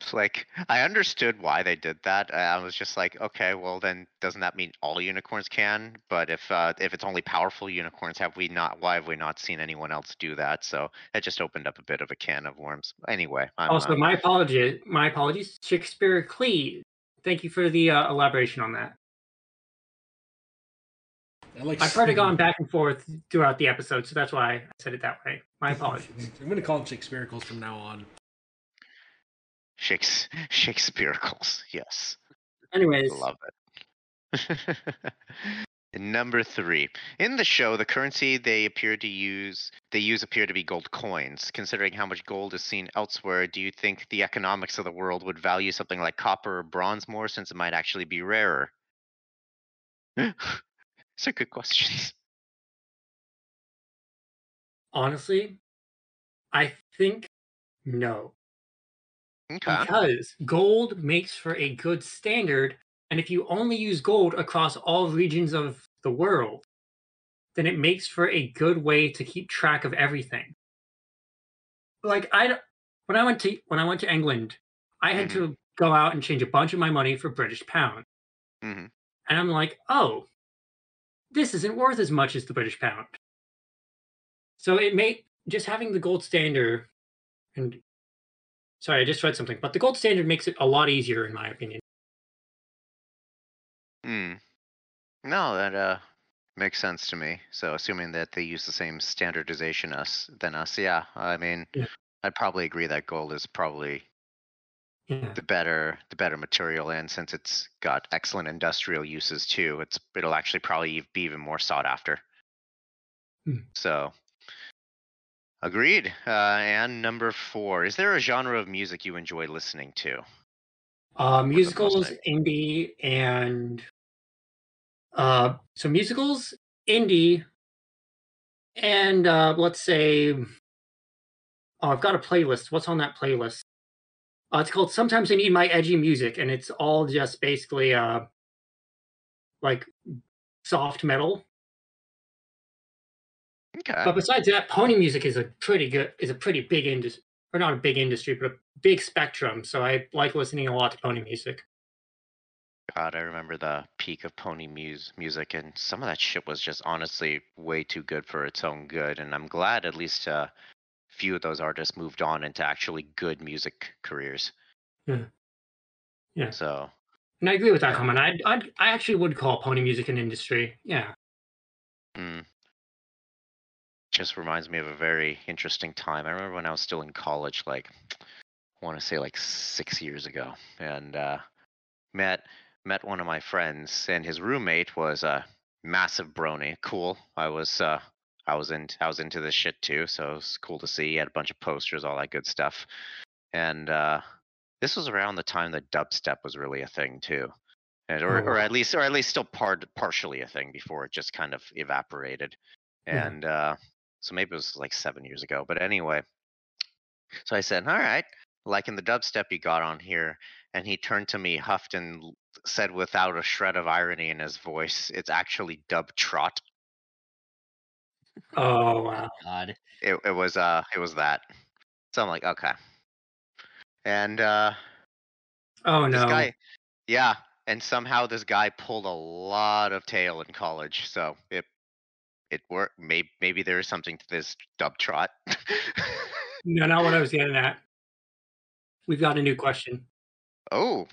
S2: It's like I understood why they did that. I was just like, okay, well then doesn't that mean all unicorns can? But if uh, if it's only powerful unicorns, have we not? Why have we not seen anyone else do that? So that just opened up a bit of a can of worms. Anyway, I'm,
S4: Also,
S2: uh,
S4: my apology. My apologies, Shakespeare Clee. Thank you for the uh, elaboration on that.
S3: I like
S4: I've heard it gone back and forth throughout the episode, so that's why I said it that way. My apologies.
S3: I'm gonna call them Shakespeareicals from now on.
S2: Shakes Shakespeareicals. Yes.
S4: Anyways,
S2: Love it. Number three. In the show, the currency they appear to use they use appear to be gold coins. Considering how much gold is seen elsewhere, do you think the economics of the world would value something like copper or bronze more since it might actually be rarer? These are good questions.
S4: honestly, I think no.
S2: Okay.
S4: Because gold makes for a good standard, and if you only use gold across all regions of the world, then it makes for a good way to keep track of everything. Like I when I went to when I went to England, I had to go out and change a bunch of my money for British pound,
S2: Mhm.
S4: and I'm like, oh, this isn't worth as much as the British pound. So it made just having the gold standard, and sorry, I just read something, but the gold standard makes it a lot easier, in my opinion.
S2: Hmm. No, that uh makes sense to me. So assuming that they use the same standardization us than us, yeah. I mean,
S4: Yeah.
S2: I'd probably agree that gold is probably
S4: Yeah.
S2: the better the better material and since it's got excellent industrial uses too it's it'll actually probably be even more sought after
S4: Hmm.
S2: so agreed uh, and number four is there a genre of music you enjoy listening to
S4: Uh, musicals, indie, and uh, so musicals, indie, and uh, let's say, oh, I've got a playlist. What's on that playlist? Uh, it's called "Sometimes I Need My Edgy Music," and it's all just basically uh, like soft metal.
S2: okay
S4: But besides that, pony music is a pretty good, is a pretty big industry, or not a big industry, but a big spectrum. So I like listening a lot to pony music.
S2: God, I remember the peak of pony mus- music, and some of that shit was just honestly way too good for its own good. And I'm glad at least a few of those artists moved on into actually good music careers.
S4: Yeah. Yeah.
S2: So
S4: And I agree with that comment. I I I actually would call pony music an industry. Yeah.
S2: Mm. Just reminds me of a very interesting time. I remember when I was still in college, like I want to say like six years ago, and uh, met met one of my friends, and his roommate was a massive brony. Cool. I was uh, I was in I was into this shit too, so it was cool to see. He had a bunch of posters, all that good stuff, and uh, this was around the time that dubstep was really a thing too. And, or,
S4: Oh,
S2: or at least or at least still part partially a thing before it just kind of evaporated and uh, so maybe it was like seven years ago. But anyway, so I said, "All right, liking the dubstep you got on here," and he turned to me, huffed, and said without a shred of irony in his voice, "It's actually dub trot."
S4: Oh wow.
S6: God.
S2: It, it was uh, it was that. So I'm like, okay. And uh,
S4: Oh
S2: this
S4: no.
S2: guy, yeah, and somehow this guy pulled a lot of tail in college, so it it worked. Maybe maybe there is something to this dub trot.
S4: No, not what I was getting at. We've got a new question.
S2: Oh,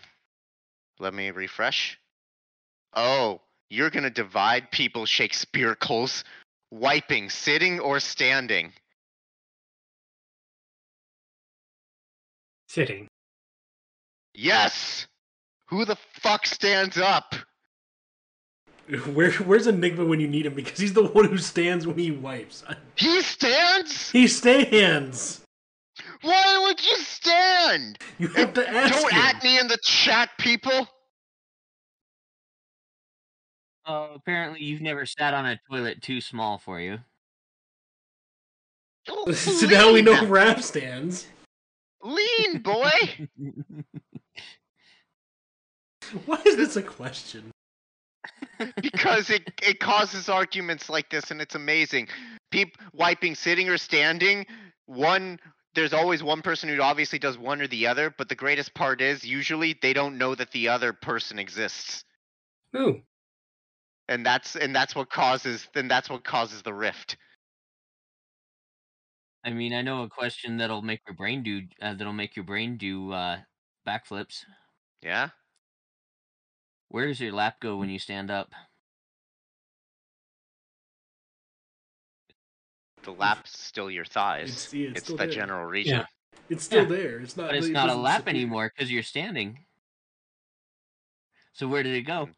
S2: let me refresh. Oh, you're gonna divide people Shakespeareicals, wiping, sitting or standing.
S4: Sitting.
S2: Yes. Who the fuck stands up?
S3: Where where's Enigma when you need him? Because he's the one who stands when he wipes.
S2: He stands.
S3: He stands.
S2: Why would you stand?
S3: You have to ask
S2: Don't
S3: him.
S2: at me in the chat, people.
S6: Oh, apparently you've never sat on a toilet too small for you.
S2: Oh,
S3: so now we know
S2: lean.
S3: Rap stands.
S2: Lean, boy.
S3: Why is this a question?
S2: because it it causes arguments like this and it's amazing People wiping sitting or standing one there's always one person who obviously does one or the other but the greatest part is usually they don't know that the other person exists
S4: Ooh.
S2: and that's and that's what causes then that's what causes the rift
S6: I mean, I know a question that'll make your brain do uh, that'll make your brain do uh, backflips.
S2: yeah
S6: Where does your lap go when you stand up?
S2: The lap's still your thighs
S3: It's- yeah, it's
S2: it's
S3: still
S2: the
S3: there.
S2: general region Yeah.
S3: It's still
S4: Yeah.
S3: there. It's not.
S6: But it's
S3: it
S6: not a
S3: doesn't
S6: lap
S3: disappear.
S6: anymore because you're standing. So where did it go?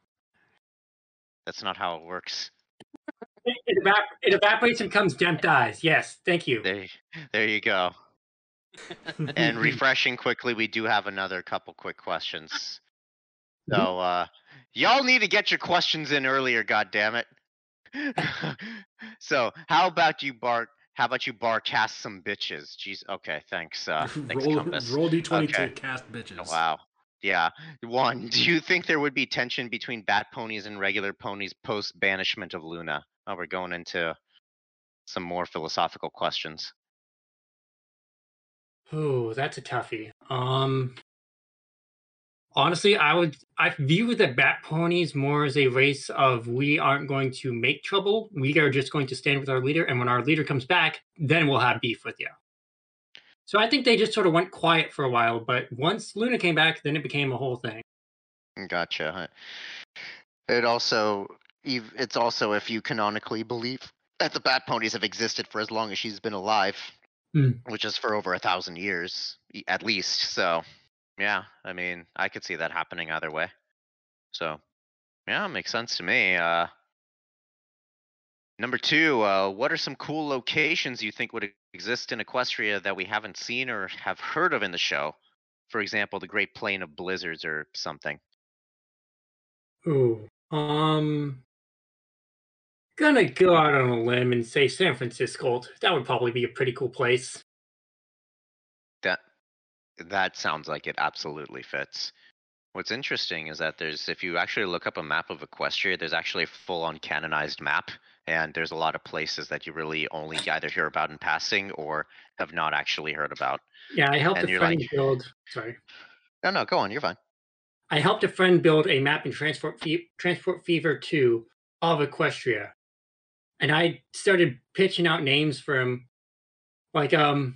S2: that's not how it works
S4: It, it, evap- it evaporates and becomes dent eyes. Yes, thank you.
S2: there there you go and refreshing quickly, we do have another couple quick questions.
S4: Mhm.
S2: So uh y'all need to get your questions in earlier, God damn it. so how about you Bart? How about you Bart cast some bitches? Jeez okay, thanks. Uh thanks
S3: roll,
S2: Compass.
S3: roll d20
S2: Okay.
S3: to cast bitches.
S2: Wow. Yeah. One, do you think there would be tension between bat ponies and regular ponies post banishment of Luna? Oh, we're going into some more philosophical questions.
S4: Oh, that's a toughie. Um, honestly, I would I view the bat ponies more as a race of we aren't going to make trouble. We are just going to stand with our leader, and when our leader comes back, then we'll have beef with you. So I think they just sort of went quiet for a while, but once Luna came back, then it became a whole thing.
S2: Gotcha. It also, it's also if you canonically believe that the Bat Ponies have existed for as long as she's been alive,
S4: Hmm.
S2: which is for over a thousand years at least. So, yeah, I mean, I could see that happening either way. So, yeah, makes sense to me. Uh, number two, uh, what are some cool locations you think would exist in Equestria that we haven't seen or have heard of in the show? For example, the Great Plain of Blizzards or something.
S4: Ooh. Um gonna go out on a limb and say San Francisco. That would probably be a pretty cool place.
S2: That sounds like it absolutely fits. What's interesting is that there's if you actually look up a map of Equestria, there's actually a full-on canonized map and there's a lot of places that you really only either hear about in passing or have not actually heard about.
S4: Yeah, I helped
S2: And
S4: a friend
S2: like-
S4: build. Sorry,
S2: No, no, go on. You're fine.
S4: I helped a friend build a map in Transport Fe- Transport Fever 2 of Equestria, and I started pitching out names for him. Like um,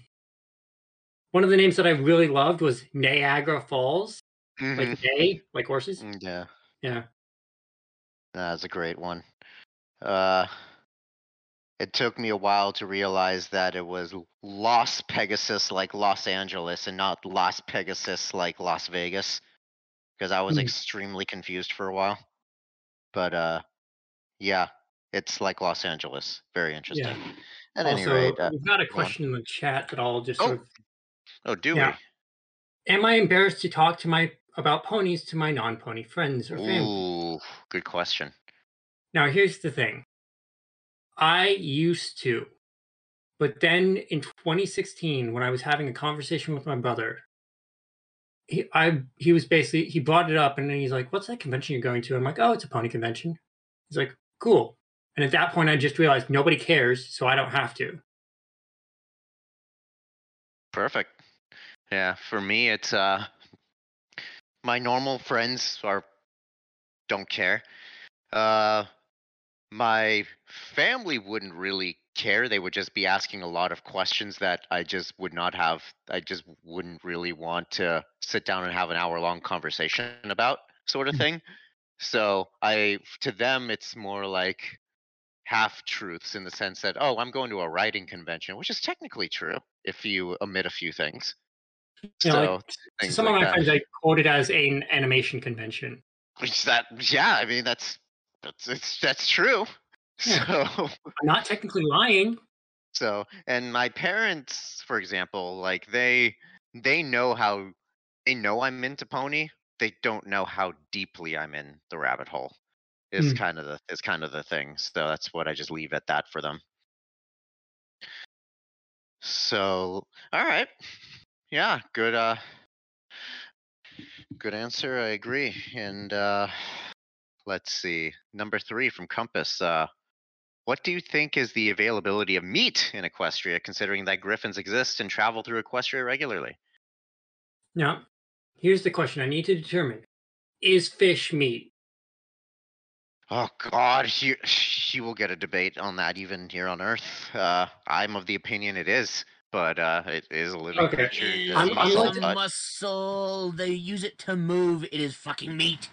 S4: one of the names that I really loved was Niagara Falls,
S2: Mhm.
S4: like Nay, like horses.
S2: Mm, Yeah,
S4: Yeah,
S2: that's a great one. Uh, it took me a while to realize that it was Los Pegasus, like Los Angeles, and not Las Pegasus, like Las Vegas, because I was
S4: Hmm.
S2: extremely confused for a while. But uh, yeah, it's like Los Angeles. Very interesting. At any
S4: also,
S2: rate, uh,
S4: we've got a
S2: on.
S4: question in the chat that I'll just
S2: Oh,
S4: sort of.
S2: Oh, do
S4: Yeah. Am I embarrassed to talk to my about ponies to my non-pony friends or family?
S2: Ooh, good question.
S4: Now, here's the thing. I used to, but then in 2016, when I was having a conversation with my brother, he I he was basically he brought it up and then he's like, "What's that convention you're going to?" I'm like, "Oh, it's a pony convention." He's like, "Cool." And at that point, I just realized nobody cares, so I don't have to.
S2: Perfect. Yeah, for me it's uh my normal friends are don't care. Uh my family wouldn't really care. They would just be asking a lot of questions that I just would not have I just wouldn't really want to sit down and have an hour long conversation about sort of
S4: Mm.
S2: thing. So I to them it's more like half truths in the sense that oh i'm going to a writing convention which is technically true if you omit a few things
S4: You
S2: so
S4: know, like,
S2: things
S4: some of my
S2: that.
S4: friends I it as an animation convention.
S2: which that yeah i mean that's that's it's, that's true
S4: Yeah.
S2: so
S4: I'm not technically lying.
S2: so and my parents for example like they they know how they know i'm into pony they don't know how deeply i'm in the rabbit hole is
S4: Hmm.
S2: kind of the is kind of the thing so that's what i just leave at that for them so all right yeah good uh good answer i agree and uh let's see number three from compass uh what do you think is the availability of meat in equestria considering that griffins exist and travel through equestria regularly
S4: Now, here's the question I need to determine: Is fish meat?
S2: Oh God, he, she will get a debate on that even here on Earth. Uh, I'm of the opinion it is, but uh, it is a living
S4: Okay.
S2: creature.
S6: It
S2: It
S4: I'm-
S2: has
S4: I'm
S2: muscle,
S4: going
S6: a
S2: but
S6: muscle. They use it to move. It is fucking meat.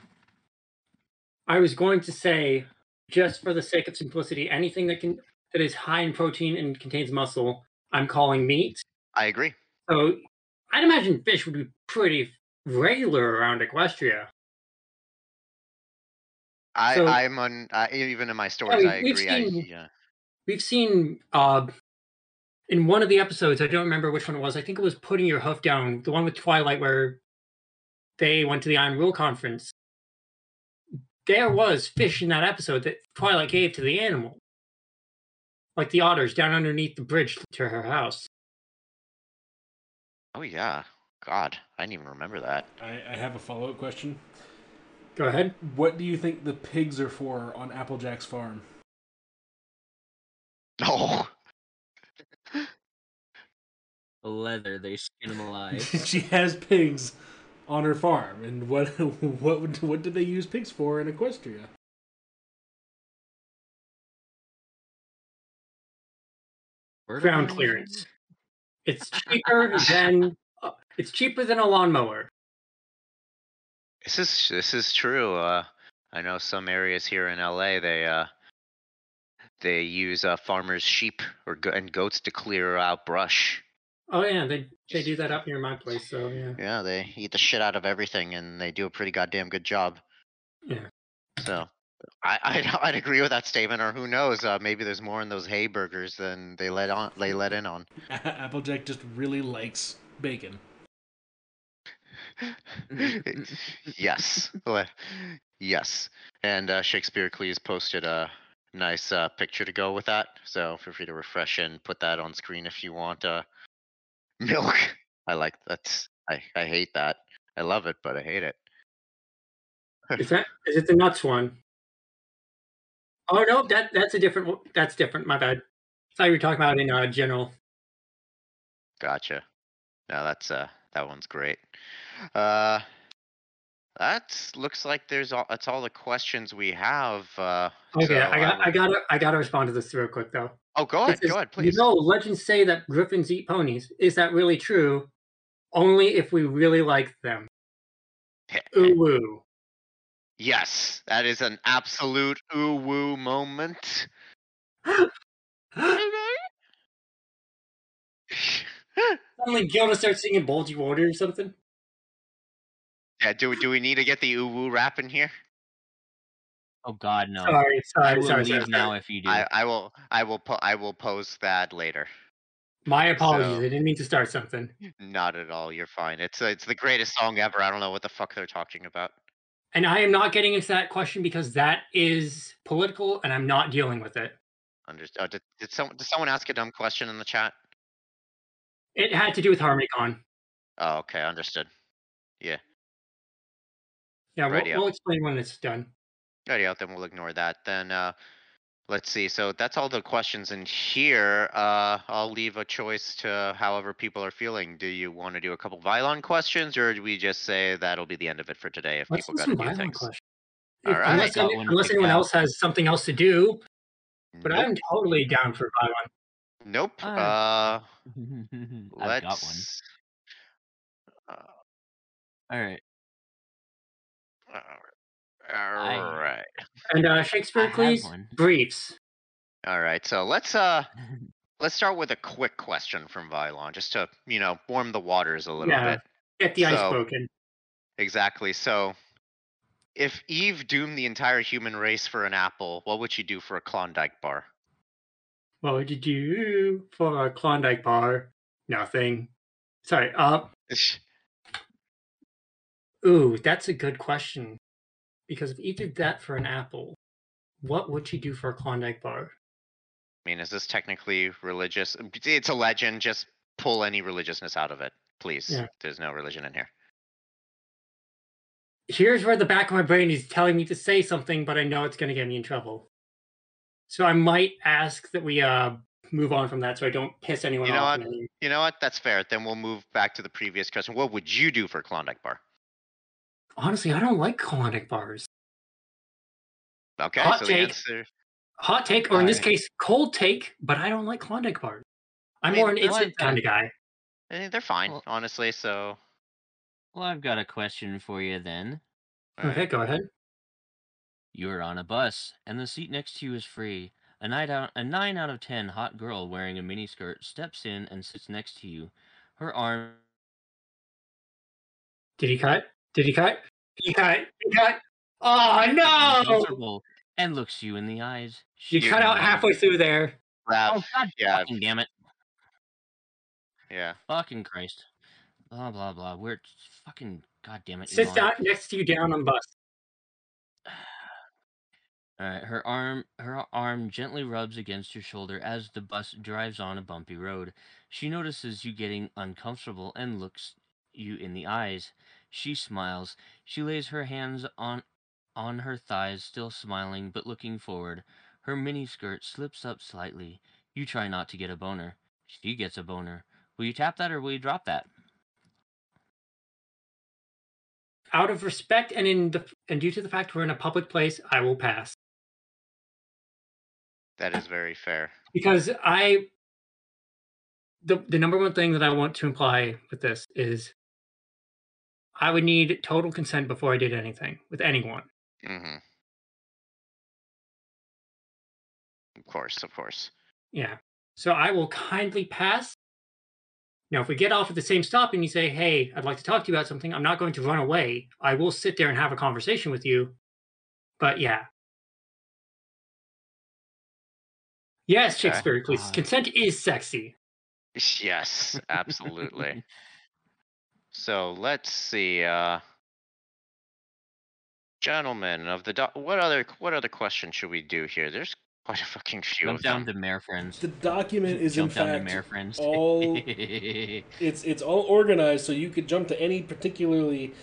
S4: I was going to say, just for the sake of simplicity, anything that can that is high in protein and contains muscle, I'm calling meat.
S2: I agree.
S4: So I'd imagine fish would be pretty regular around Equestria.
S2: I,
S4: So-
S2: I'm on. Uh, even in my stories,
S4: we-
S2: I
S4: we've
S2: agree. I,
S4: seen-
S2: yeah.
S4: We've seen uh, in one of the episodes, I don't remember which one it was. I think it was putting your hoof down, the one with Twilight, where they went to the Iron Rule conference. There was fish in that episode that Twilight gave to the animal, like the otters down underneath the bridge to her house.
S2: Oh yeah. God, I didn't even remember that.
S3: I, I have a follow up question.
S4: Go ahead.
S3: What do you think the pigs are for on Applejack's farm?
S2: Oh,
S6: Leather. They skin them alive.
S3: she has pigs on her farm, and what what what did they use pigs for in Equestria?
S4: Ground clearance. It's cheaper than uh, it's cheaper than a lawnmower.
S2: this is this is true. Uh, I know some areas here in LA they uh they use uh, farmers' sheep or go- and goats to clear out brush.
S4: Oh yeah, they they do that up near my place. So yeah.
S2: Yeah, they eat the shit out of everything, and they do a pretty goddamn good job.
S4: Yeah.
S2: So, I I'd, I'd agree with that statement. Or who knows? Uh, maybe there's more in those hay burgers than they let on. They let in on.
S3: Applejack just really likes bacon.
S2: yes, yes. And uh, Shakespeare Cleese posted a nice uh, picture to go with that. So feel free to refresh and put that on screen if you want. Uh, milk. I like that's. I I hate that. I love it, but I hate it.
S4: Is that is it the nuts one? Oh no, that that's a different. one- That's different. My bad. thought you were talking about in uh, general.
S2: Gotcha. No, that's uh that one's great. Uh that looks like there's all that's all the questions we have. Uh
S4: Okay,
S2: so
S4: I got, I
S2: will-
S4: gotta, I gotta respond to this real quick though.
S2: Oh go
S4: says,
S2: go ahead, please.
S4: You know, legends say that griffins eat ponies. Is that really true? Only if we really like them. Ooh woo.
S2: yes, that is an absolute ooh woo moment.
S4: Suddenly, Gilda starts singing "Bulgy Water" or something.
S2: yeah, do we do we need to get the ooh woo rap in here?
S6: Oh God, no!
S4: Sorry,
S6: I
S4: sorry,
S6: will
S4: sorry,
S6: leave
S4: sorry,
S6: now if you do.
S2: I, I will I will po- I will post that later.
S4: My apologies.
S2: So-
S4: I didn't mean to start something.
S2: Not at all. You're fine. It's uh, it's the greatest song ever. I don't know what the fuck they're talking about.
S4: And I am not getting into that question because that is political, and I'm not dealing with it.
S2: Underst- uh, did, did someone did someone ask a dumb question in the chat?
S4: It had to do with HarmonyCon.
S2: Oh, okay, understood.
S4: Yeah, Yeah,
S2: we'll,
S4: we'll explain when it's done.
S2: Alrighty, out then we'll ignore that. Then uh let's see. So that's all the questions in here. Uh I'll leave a choice to however people are feeling. Do you want to do a couple Vylon questions or do we just say that'll be the end of it for today if
S4: Let's
S2: people
S4: do
S2: got to
S4: some
S2: do
S4: Vylon
S2: things?
S4: questions.
S2: All
S4: If-
S2: right.
S4: Unless,
S6: Got
S4: any-
S6: one
S4: unless
S6: pick
S4: anyone
S6: out.
S4: else has something else to do, but
S2: Nope.
S4: I'm totally down for Vylon.
S2: Nope. Uh
S6: Uh, I've got one.
S2: let's uh,
S6: All right.
S2: all right.
S4: And uh, Shakespeare, please,
S6: one.
S4: briefs.
S2: All right. So let's uh let's start with a quick question from Vylon just to, you know, warm the waters a little
S4: Yeah.
S2: bit.
S4: Get the ice
S2: So-
S4: broken.
S2: Exactly. So, if Eve doomed the entire human race for an apple, what would she do for a Klondike bar?
S4: What would you do for a Klondike bar? Nothing. Sorry. Uh, ooh, that's a good question. Because if you did that for an apple, what would she do for a Klondike bar?
S2: I mean, is this technically religious? It's a legend. Just pull any religiousness out of it, please.
S4: Yeah.
S2: There's no religion in here.
S4: Here's where the back of my brain is telling me to say something, but I know it's going to get me in trouble. So I might ask that we uh move on from that, so I don't piss anyone
S2: You know
S4: off.
S2: what? You know what? That's fair. Then we'll move back to the previous question. What would you do for a Klondike bar?
S4: Honestly, I don't like Klondike bars.
S2: Okay,
S4: Hot
S2: so
S4: take.
S2: the answer.
S4: Hot take, or in this case, cold take, but I don't like Klondike bars. I'm
S2: mean,
S4: more an
S6: I like
S4: instant kind of guy.
S2: eh, they're fine,
S6: Well-
S2: honestly. So.
S6: Well, I've got a question for you then.
S2: alright.
S4: Okay, go ahead.
S6: You're on a bus, and the seat next to you is free. A, night out, a 9 out of 10 hot girl wearing a miniskirt steps in and sits next to you. Her arm
S4: Did he cut? Did he cut? He cut. He cut. Oh no!
S6: uncomfortable and looks you in the eyes.
S4: You
S6: She
S4: cut out halfway through there.
S2: Rap,
S6: Oh, God
S2: yeah,
S6: fucking damn it.
S2: yeah.
S6: Fucking Christ. Blah, blah, blah. We're fucking. God damn it.
S4: Sits
S6: Elon.
S4: down next to you down on bus.
S6: All right, her arm her arm gently rubs against your shoulder as the bus drives on a bumpy road. She notices you getting uncomfortable and looks you in the eyes. She smiles. She lays her hands on on her thighs, still smiling but looking forward. Her miniskirt slips up slightly. You try not to get a boner. She gets a boner. Will you tap that or will you drop that?
S4: Out of respect and in the and due to the fact we're in a public place, I will pass
S2: That is very fair.
S4: because I. The the number one thing that I want to imply with this is, I would need total consent before I did anything with anyone.
S2: Mm-hmm. Of course, of course.
S4: Yeah. So I will kindly pass. Now, if we get off at the same stop and you say, hey, I'd like to talk to you about something, I'm not going to run away. I will sit there and have a conversation with you. But yeah. Yes,
S2: Okay.
S4: Shakespeare, please.
S6: Uh,
S4: Consent is sexy.
S2: Yes, absolutely. so let's see. Uh, gentlemen of the do- what other what other question should we do here? There's quite a fucking few
S6: Jump
S2: of
S6: down
S2: them.
S6: to Mayor Friends.
S3: The document is
S6: Jump
S3: in
S6: down to
S3: fact
S6: Mayor Friends.
S3: all it's it's all organized so you could jump to any particularly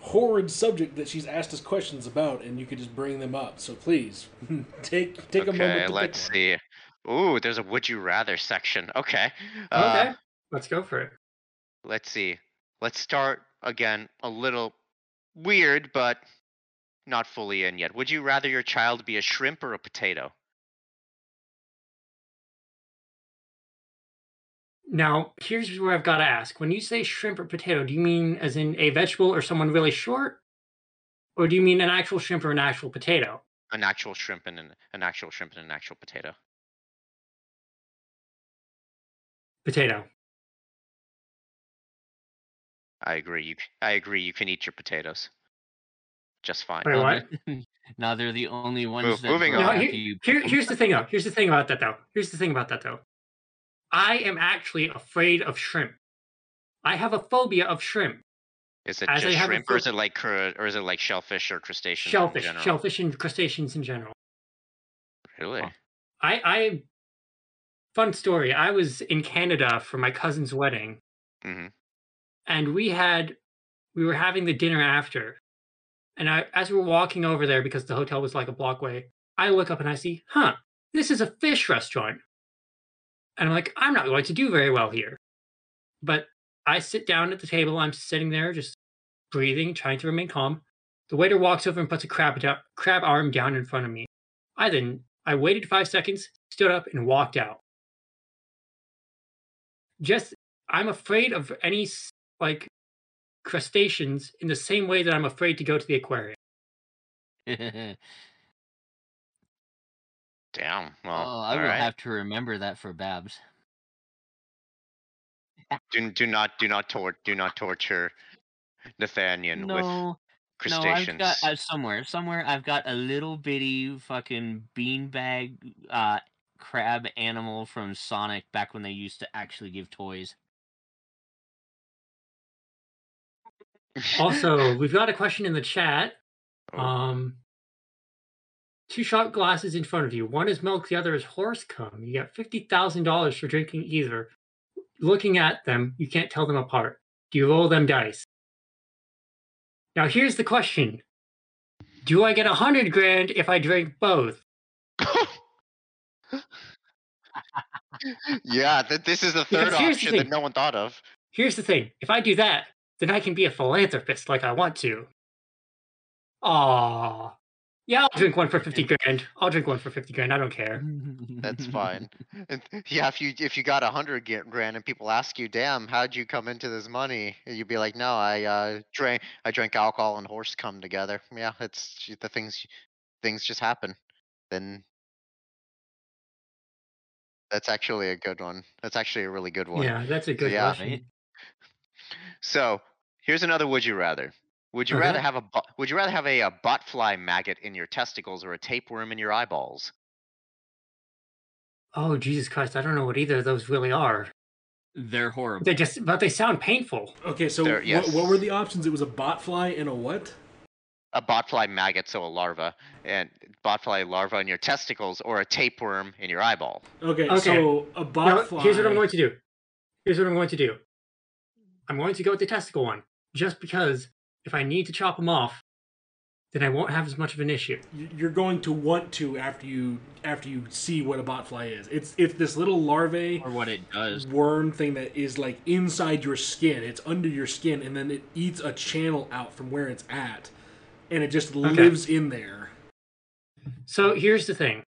S3: horrid subject that she's asked us questions about, and you could just bring them up. So please take take a moment.
S2: Okay, let's
S3: pick one.
S2: see. Ooh, there's a would you rather section. Okay. Uh,
S4: Okay, let's go for it.
S2: let's see. Let's start again a little weird, but not fully in yet. Would you rather your child be a shrimp or a potato?
S4: Now, here's where I've got to ask. When you say shrimp or potato, do you mean as in a vegetable or someone really short? Or do you mean an actual shrimp or an actual potato?
S2: An actual shrimp and an, an actual shrimp and an actual potato.
S4: Potato.
S2: I agree. You, c- I agree. You can eat your potatoes. Just fine.
S4: Wait,
S6: Now
S4: what?
S6: they're- now they're the only ones
S2: Move-
S6: that
S2: moving on.
S4: No, here-
S6: you
S4: Here, here's the thing, though. Here's the thing about that, though. Here's the thing about that, though. I am actually afraid of shrimp. I have a phobia of shrimp.
S2: Is it
S4: as
S2: just shrimp, or is it like cru- or is it like shellfish or crustaceans? in
S4: Shellfish,
S2: general?
S4: shellfish, and crustaceans in general.
S2: Really?
S4: I, I, fun story. I was in Canada for my cousin's wedding,
S2: hmm
S4: and we had, we were having the dinner after, and I, as we were walking over there because the hotel was like a block away, I look up and I see, huh, this is a fish restaurant, and I'm like, I'm not going to do very well here, but I sit down at the table. I'm sitting there just breathing, trying to remain calm. The waiter walks over and puts a crab crab arm down in front of me. I then I waited five seconds, stood up, and walked out. Just I'm afraid of any like crustaceans in the same way that I'm afraid to go to the aquarium.
S2: Damn. Well,
S6: oh, I
S2: all
S6: will
S2: right.
S6: have to remember that for Babs.
S2: Do, do not do not tor- do not torture Nathaniel with
S6: No, no, I've got uh, somewhere, somewhere I've got a little bitty fucking beanbag uh, crab animal from Sonic back when they used to actually give toys.
S4: Also, we've got a question in the chat.
S2: Oh.
S4: Um, two shot glasses in front of you. One is milk, the other is horse cum. You get fifty thousand dollars for drinking either. Looking at them, you can't tell them apart. Do you roll them dice? Now here's the question: Do I get a hundred grand if I drink both?
S2: yeah, th- this is the third
S4: here's the
S2: option that no one thought of.
S4: Here's the thing: if I do that, then I can be a philanthropist like I want to. Aw. Yeah, I'll drink one for fifty grand. I'll drink one for fifty grand. I don't care.
S2: That's fine. And yeah, if you if you got a hundred grand and people ask you, "Damn, how'd you come into this money?" You'd be like, "No, I uh, drank I drank alcohol and horse cum together." Yeah, it's the things things just happen. Then that's actually a good one. That's actually a really good one.
S4: Yeah, that's a good
S2: Yeah.
S4: question.
S2: So here's another would you rather. Would you rather have a bu- would you rather have a, a botfly maggot in your testicles or a tapeworm in your eyeballs?
S4: Oh Jesus Christ! I don't know what either of those really are.
S6: They're horrible.
S4: They just, but they sound painful.
S3: Okay, so
S2: There-
S3: what, what were the options? It was a botfly and a what?
S2: A botfly maggot, so a larva, and botfly larva in your testicles, or a tapeworm in your eyeball.
S3: Okay,
S4: Okay.
S3: so a
S4: Now,
S3: botfly.
S4: here's what I'm going to do. Here's what I'm going to do. I'm going to go with the testicle one, just because if I need to chop them off, then I won't have as much of an issue.
S3: You're going to want to after you after you see what a botfly is. It's it's this little larvae
S6: or what it does.
S3: worm thing that is like inside your skin. It's under your skin, and then it eats a channel out from where it's at, and it just lives in there.
S4: So here's the thing.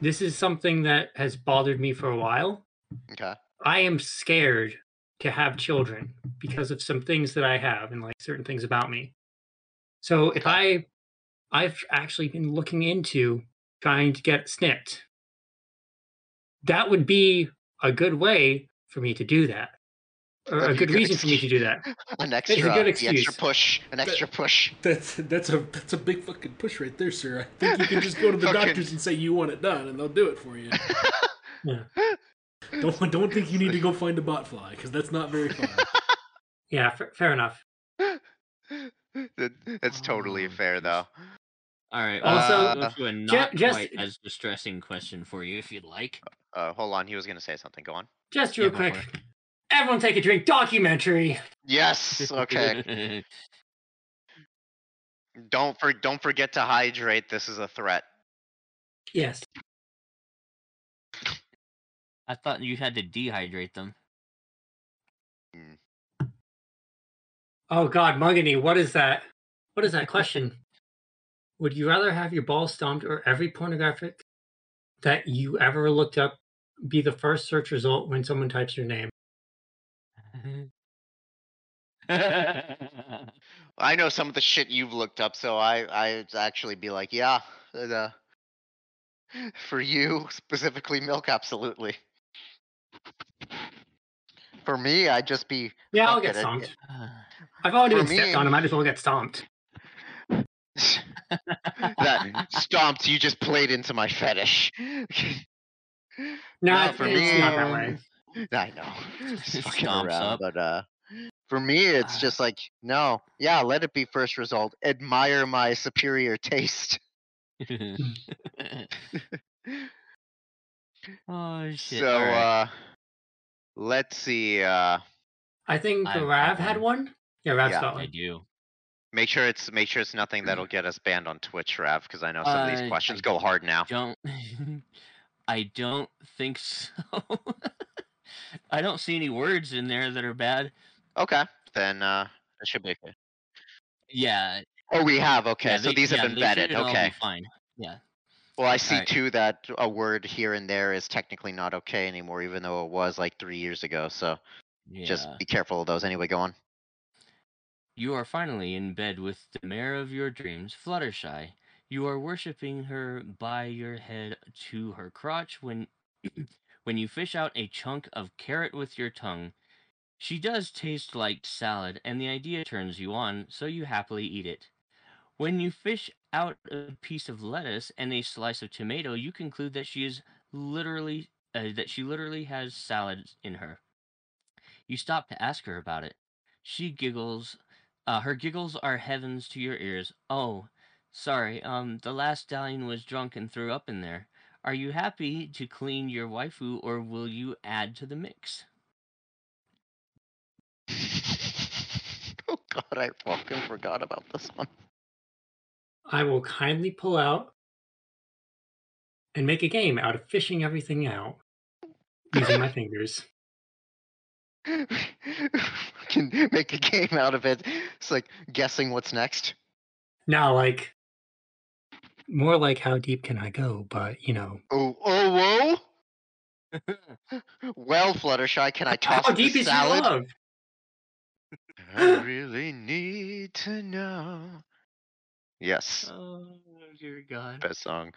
S4: This is something that has bothered me for a while.
S2: Okay.
S4: I am scared to have children because of some things that I have and like certain things about me. So if I I've actually been looking into trying to get snipped. That would be a good way for me to do that. Or a good
S2: a good
S4: reason for me to do that.
S2: An
S4: a
S2: extra,
S4: good excuse.
S2: extra push, an extra push.
S3: That's that's a that's a big fucking push right there, sir. I think you can just go to the doctors and say you want it done, and they'll do it for you.
S4: Yeah.
S3: Don't don't think you need to go find a botfly because that's not very fun.
S4: Yeah, fa- fair enough.
S2: That's totally
S6: Oh,
S2: fair, though.
S6: All right,
S4: Also,
S6: I'll to a not
S4: just-
S6: quite as distressing question for you, if you'd like.
S2: Uh, hold on, he was gonna say something. Go on.
S4: Just real
S6: go
S4: quick. Everyone take a drink. Documentary.
S2: Yes. Okay. don't for don't forget to hydrate. This is a threat.
S4: Yes.
S6: I thought you had to dehydrate them.
S4: Oh God, Mugany, what is that? What is that question? Would you rather have your balls stomped or every pornographic that you ever looked up be the first search result when someone types your name?
S2: I know some of the shit you've looked up, so I I'd actually be like, yeah, uh, for you specifically, milk, absolutely. For me, I'd just be
S4: Yeah, I'll get
S2: it, it-
S4: stomped. I've already
S2: For
S4: been stepped
S2: me-
S4: on. I might as well get stomped.
S2: that stomped. You just played into my fetish.
S4: No,
S2: No,
S4: it's,
S2: for me,
S4: not that way.
S2: I know. Just fucking
S6: Stomps
S2: around,
S6: up.
S2: but uh, for me, it's
S6: Ah.
S2: just like no, yeah, let it be first result. Admire my superior taste.
S6: Oh shit!
S2: so
S6: alright.
S2: uh, let's see. Uh,
S4: I think
S6: I've got
S4: Rav had one. Yeah, Rav's
S2: Yeah,
S4: got
S6: I
S4: one.
S6: do.
S2: make sure it's make sure it's nothing that'll get us banned on Twitch, Rav, because I know some of
S6: Uh,
S2: these questions
S6: I
S2: go hard now.
S6: Don't. I don't think so. I don't see any words in there that are bad.
S2: Okay, then uh, it should be okay.
S6: Yeah.
S2: Oh, we have okay.
S6: yeah,
S2: so
S6: they-
S2: these have been
S6: they
S2: vetted.
S6: should all be
S2: Okay.
S6: Fine. Yeah.
S2: Well, I see
S6: Alright.
S2: too that a word here and there is technically not okay anymore, even though it was like three years ago. So
S6: Yeah.
S2: just be careful of those. Anyway, go on.
S6: You are finally in bed with the mare of your dreams, Fluttershy. You are worshipping her by your head to her crotch when when you fish out a chunk of carrot with your tongue. She does taste like salad, and the idea turns you on, so you happily eat it. When you fish out a piece of lettuce and a slice of tomato, you conclude that she is literally uh, that she literally has salad in her. You stop to ask her about it. She giggles uh, her giggles are heavens to your ears. Oh, sorry. Um, the last stallion was drunk and threw up in there. Are you happy to clean your waifu, or will you add to the mix?
S2: oh God, I fucking forgot about this one.
S4: I will kindly pull out and make a game out of fishing everything out using my fingers.
S2: Can make a game out of it. It's like guessing what's next.
S4: Now, like, more like how deep can I go? But you know,
S2: Oh, oh, whoa. well, Fluttershy, can I toss
S4: how
S2: the
S4: deep is your
S2: salad?
S4: love?
S2: I really need to know. Yes,
S6: Oh dear God!
S2: best song.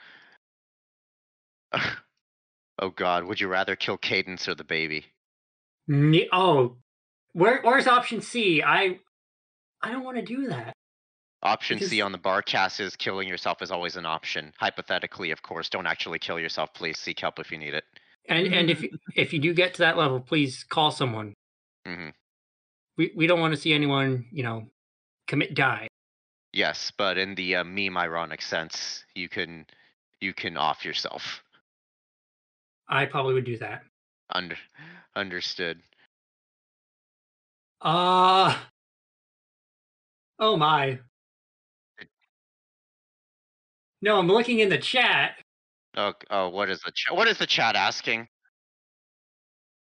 S2: oh God, would you rather kill Cadance or the baby?
S4: Ne- oh, where where's option C? I I don't want to do that.
S2: Option C on the barcast is killing yourself is always an option. Hypothetically, of course. Don't actually kill yourself. Please seek help if you need it.
S4: And and if you- if you do get to that level, please call someone.
S2: hmm
S4: We we don't want to see anyone you know commit die.
S2: Yes, but in the uh, meme ironic sense, you can you can off yourself.
S4: I probably would do that.
S2: Under understood.
S4: Uh oh my. No, I'm looking in the chat.
S2: Oh, oh, what is the chat? What is the chat asking?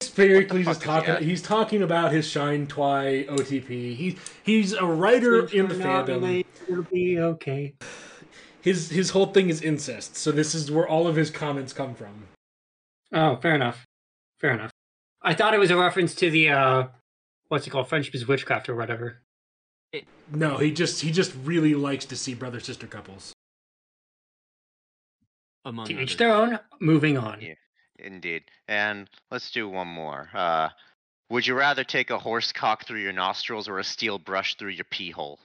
S3: Spherically just
S2: is
S3: talking.
S2: at?
S3: He's talking about his Shine Twy OTP. He he's a writer in the
S4: Since
S3: fandom.
S4: related, It'll be okay.
S3: His his whole thing is incest. So this is where all of his comments come from.
S4: Oh, fair enough. Fair enough. I thought it was a reference to the uh what's it called? Friendship is witchcraft or whatever.
S3: No, he just he just really likes to see brother sister couples.
S6: Among
S4: To each their own. Moving on.
S2: Yeah. Indeed. And let's do one more. Uh, would you rather take a horse cock through your nostrils or a steel brush through your pee hole?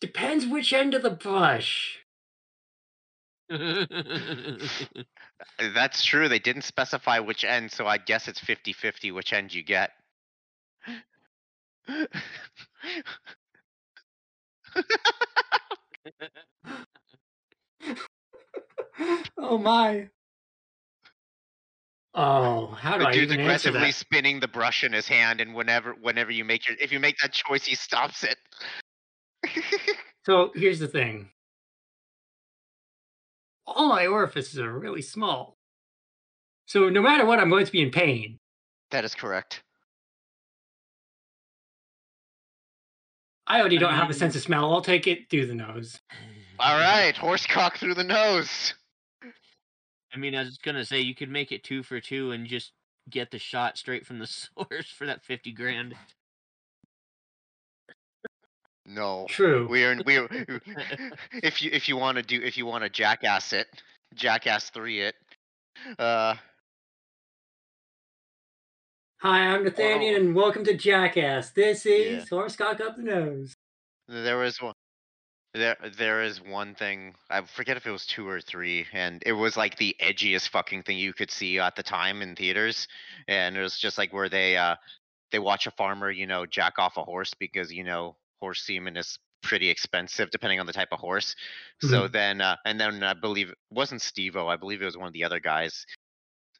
S4: Depends which end of the brush.
S2: Uh, That's true. They didn't specify which end, so I guess it's 50 50 which end you get.
S4: oh my. Oh, how do
S2: The
S4: I
S2: dude's
S4: even answer
S2: aggressively
S4: that?
S2: spinning the brush in his hand, and whenever whenever you make your if you make that choice, he stops it.
S4: So here's the thing. All my orifices are really small. So no matter what, I'm going to be in pain.
S2: that is correct.
S4: I already don't have a sense of smell. I'll take it through the nose.
S2: All right, horsecock through the nose.
S6: I mean, I was gonna say you could make it two for two and just get the shot straight from the source for that fifty grand.
S2: No,
S4: True.
S2: we are we are, if you if you want to do if you want to jackass it, jackass three it. Uh,
S4: Hi, I'm Nathaniel, and welcome to Jackass. This
S2: Yeah.
S4: is Horsecock Up the Nose.
S2: there was one. There, there is one thing. I forget if it was two or three, and it was like the edgiest fucking thing you could see at the time in theaters. And it was just like where they, uh, they watch a farmer, you know, jack off a horse because you know horse semen is pretty expensive depending on the type of horse. So then, uh, and then I believe it wasn't Steve-O. I believe it was one of the other guys.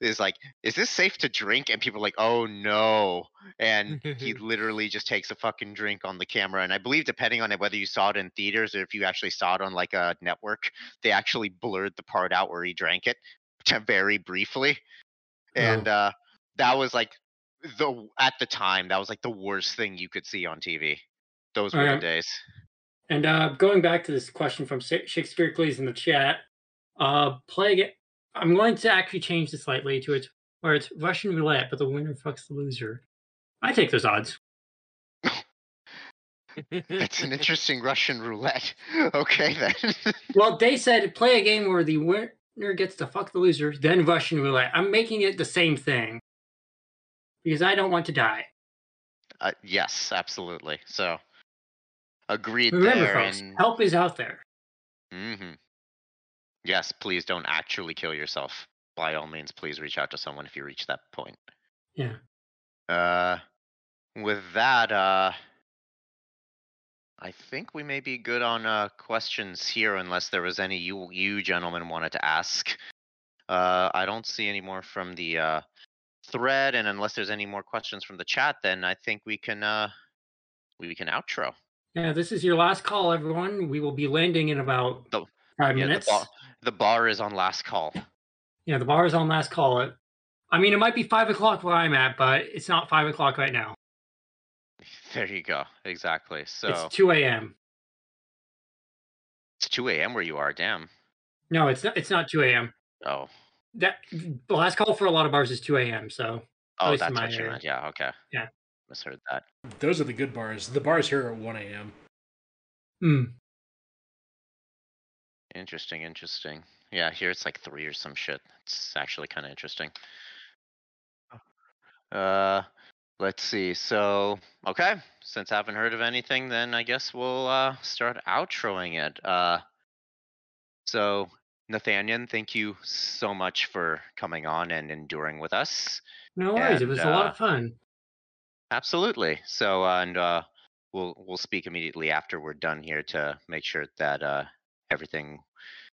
S2: Is like, is this safe to drink? And people are like, oh no. And he literally just takes a fucking drink on the camera. And I believe, depending on it, whether you saw it in theaters or if you actually saw it on like a network, they actually blurred the part out where he drank it very briefly. And uh, that was like the at the time that was like the worst thing you could see on TV. Those were the days.
S4: And uh, going back to this question from Shakespeare Cleese in the chat, uh, play again. I'm going to actually change this slightly to it where it's Russian roulette, but the winner fucks the loser. I take those odds.
S2: It's an interesting Russian roulette. Okay then.
S4: Well, they said play a game where the winner gets to fuck the loser, then Russian roulette. I'm making it the same thing because I don't want to die.
S2: uh, yes, absolutely. So agreed
S4: Remember,
S2: there.
S4: folks,
S2: and
S4: help is out there.
S2: hmm Yes, please don't actually kill yourself. By all means, please reach out to someone if you reach that point.
S4: Yeah.
S2: Uh, with that, uh, I think we may be good on uh, questions here, unless there was any you you gentlemen wanted to ask. Uh, I don't see any more from the uh, thread, and unless there's any more questions from the chat, then I think we can uh, we can outro.
S4: Yeah, this is your last call, everyone. We will be landing in about five
S2: Yeah, the
S4: minutes.
S2: bar, the bar is on last call.
S4: Yeah, the bar is on last call. It. I mean, it might be five o'clock where I'm at, but it's not five o'clock right now.
S2: There you go. Exactly. So
S4: It's two a.m.
S2: it's 2 a.m. where you are. Damn.
S4: No, it's not. It's not two a.m.
S2: Oh,
S4: That the last call for a lot of bars is two a.m. So
S2: oh,
S4: least
S2: that's
S4: my
S2: what you meant. Yeah. Okay.
S4: Yeah.
S2: Misheard that.
S3: Those are the good bars. The bars here are 1 a.m.
S4: hmm.
S2: Interesting. Interesting. Yeah. Here it's like three or some shit. It's actually kind of interesting. Uh, let's see. So, okay. Since I haven't heard of anything, then I guess we'll uh start outroing it. Uh, so Nathaniel, thank you so much for coming on and enduring with us.
S4: no worries. it
S2: And,
S4: was a lot
S2: uh,
S4: of fun.
S2: Absolutely. So, uh, and uh, we'll we'll speak immediately after we're done here to make sure that uh, everything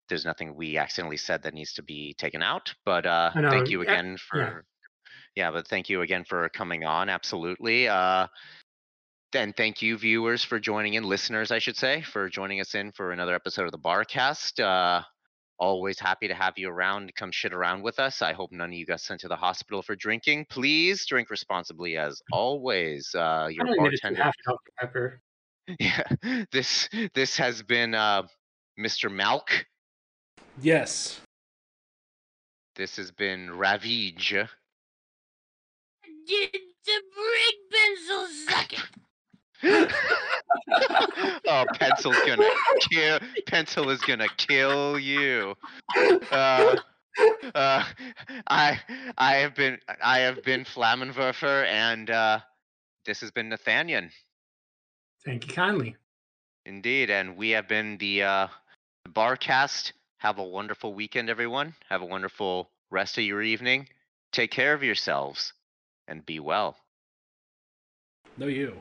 S2: there's nothing we accidentally said that needs to be taken out. But uh, thank you
S4: yeah,
S2: again for yeah. but thank you again for coming on. Absolutely. Uh, then thank you viewers for joining in, listeners I should say, for joining us in for another episode of the Barcast. Uh, always happy to have you around. Come shit around with us. I hope none of you got sent to the hospital for drinking. Please drink responsibly as always. Uh, your
S4: I only made it to
S2: bartender. Yeah, this this has been uh, Mr. Malk.
S3: Yes.
S2: This has been Ravij.
S5: Did the brick pencil suck it?
S2: oh, pencil's gonna kill. Pencil is gonna kill you. Uh, uh, I I have been I have been Flammenwerfer, and uh, this has been Nathaniel.
S4: Thank you kindly.
S2: Indeed, and we have been the uh, the Barcast. Have a wonderful weekend, everyone. Have a wonderful rest of your evening. Take care of yourselves, and be well.
S3: No, you.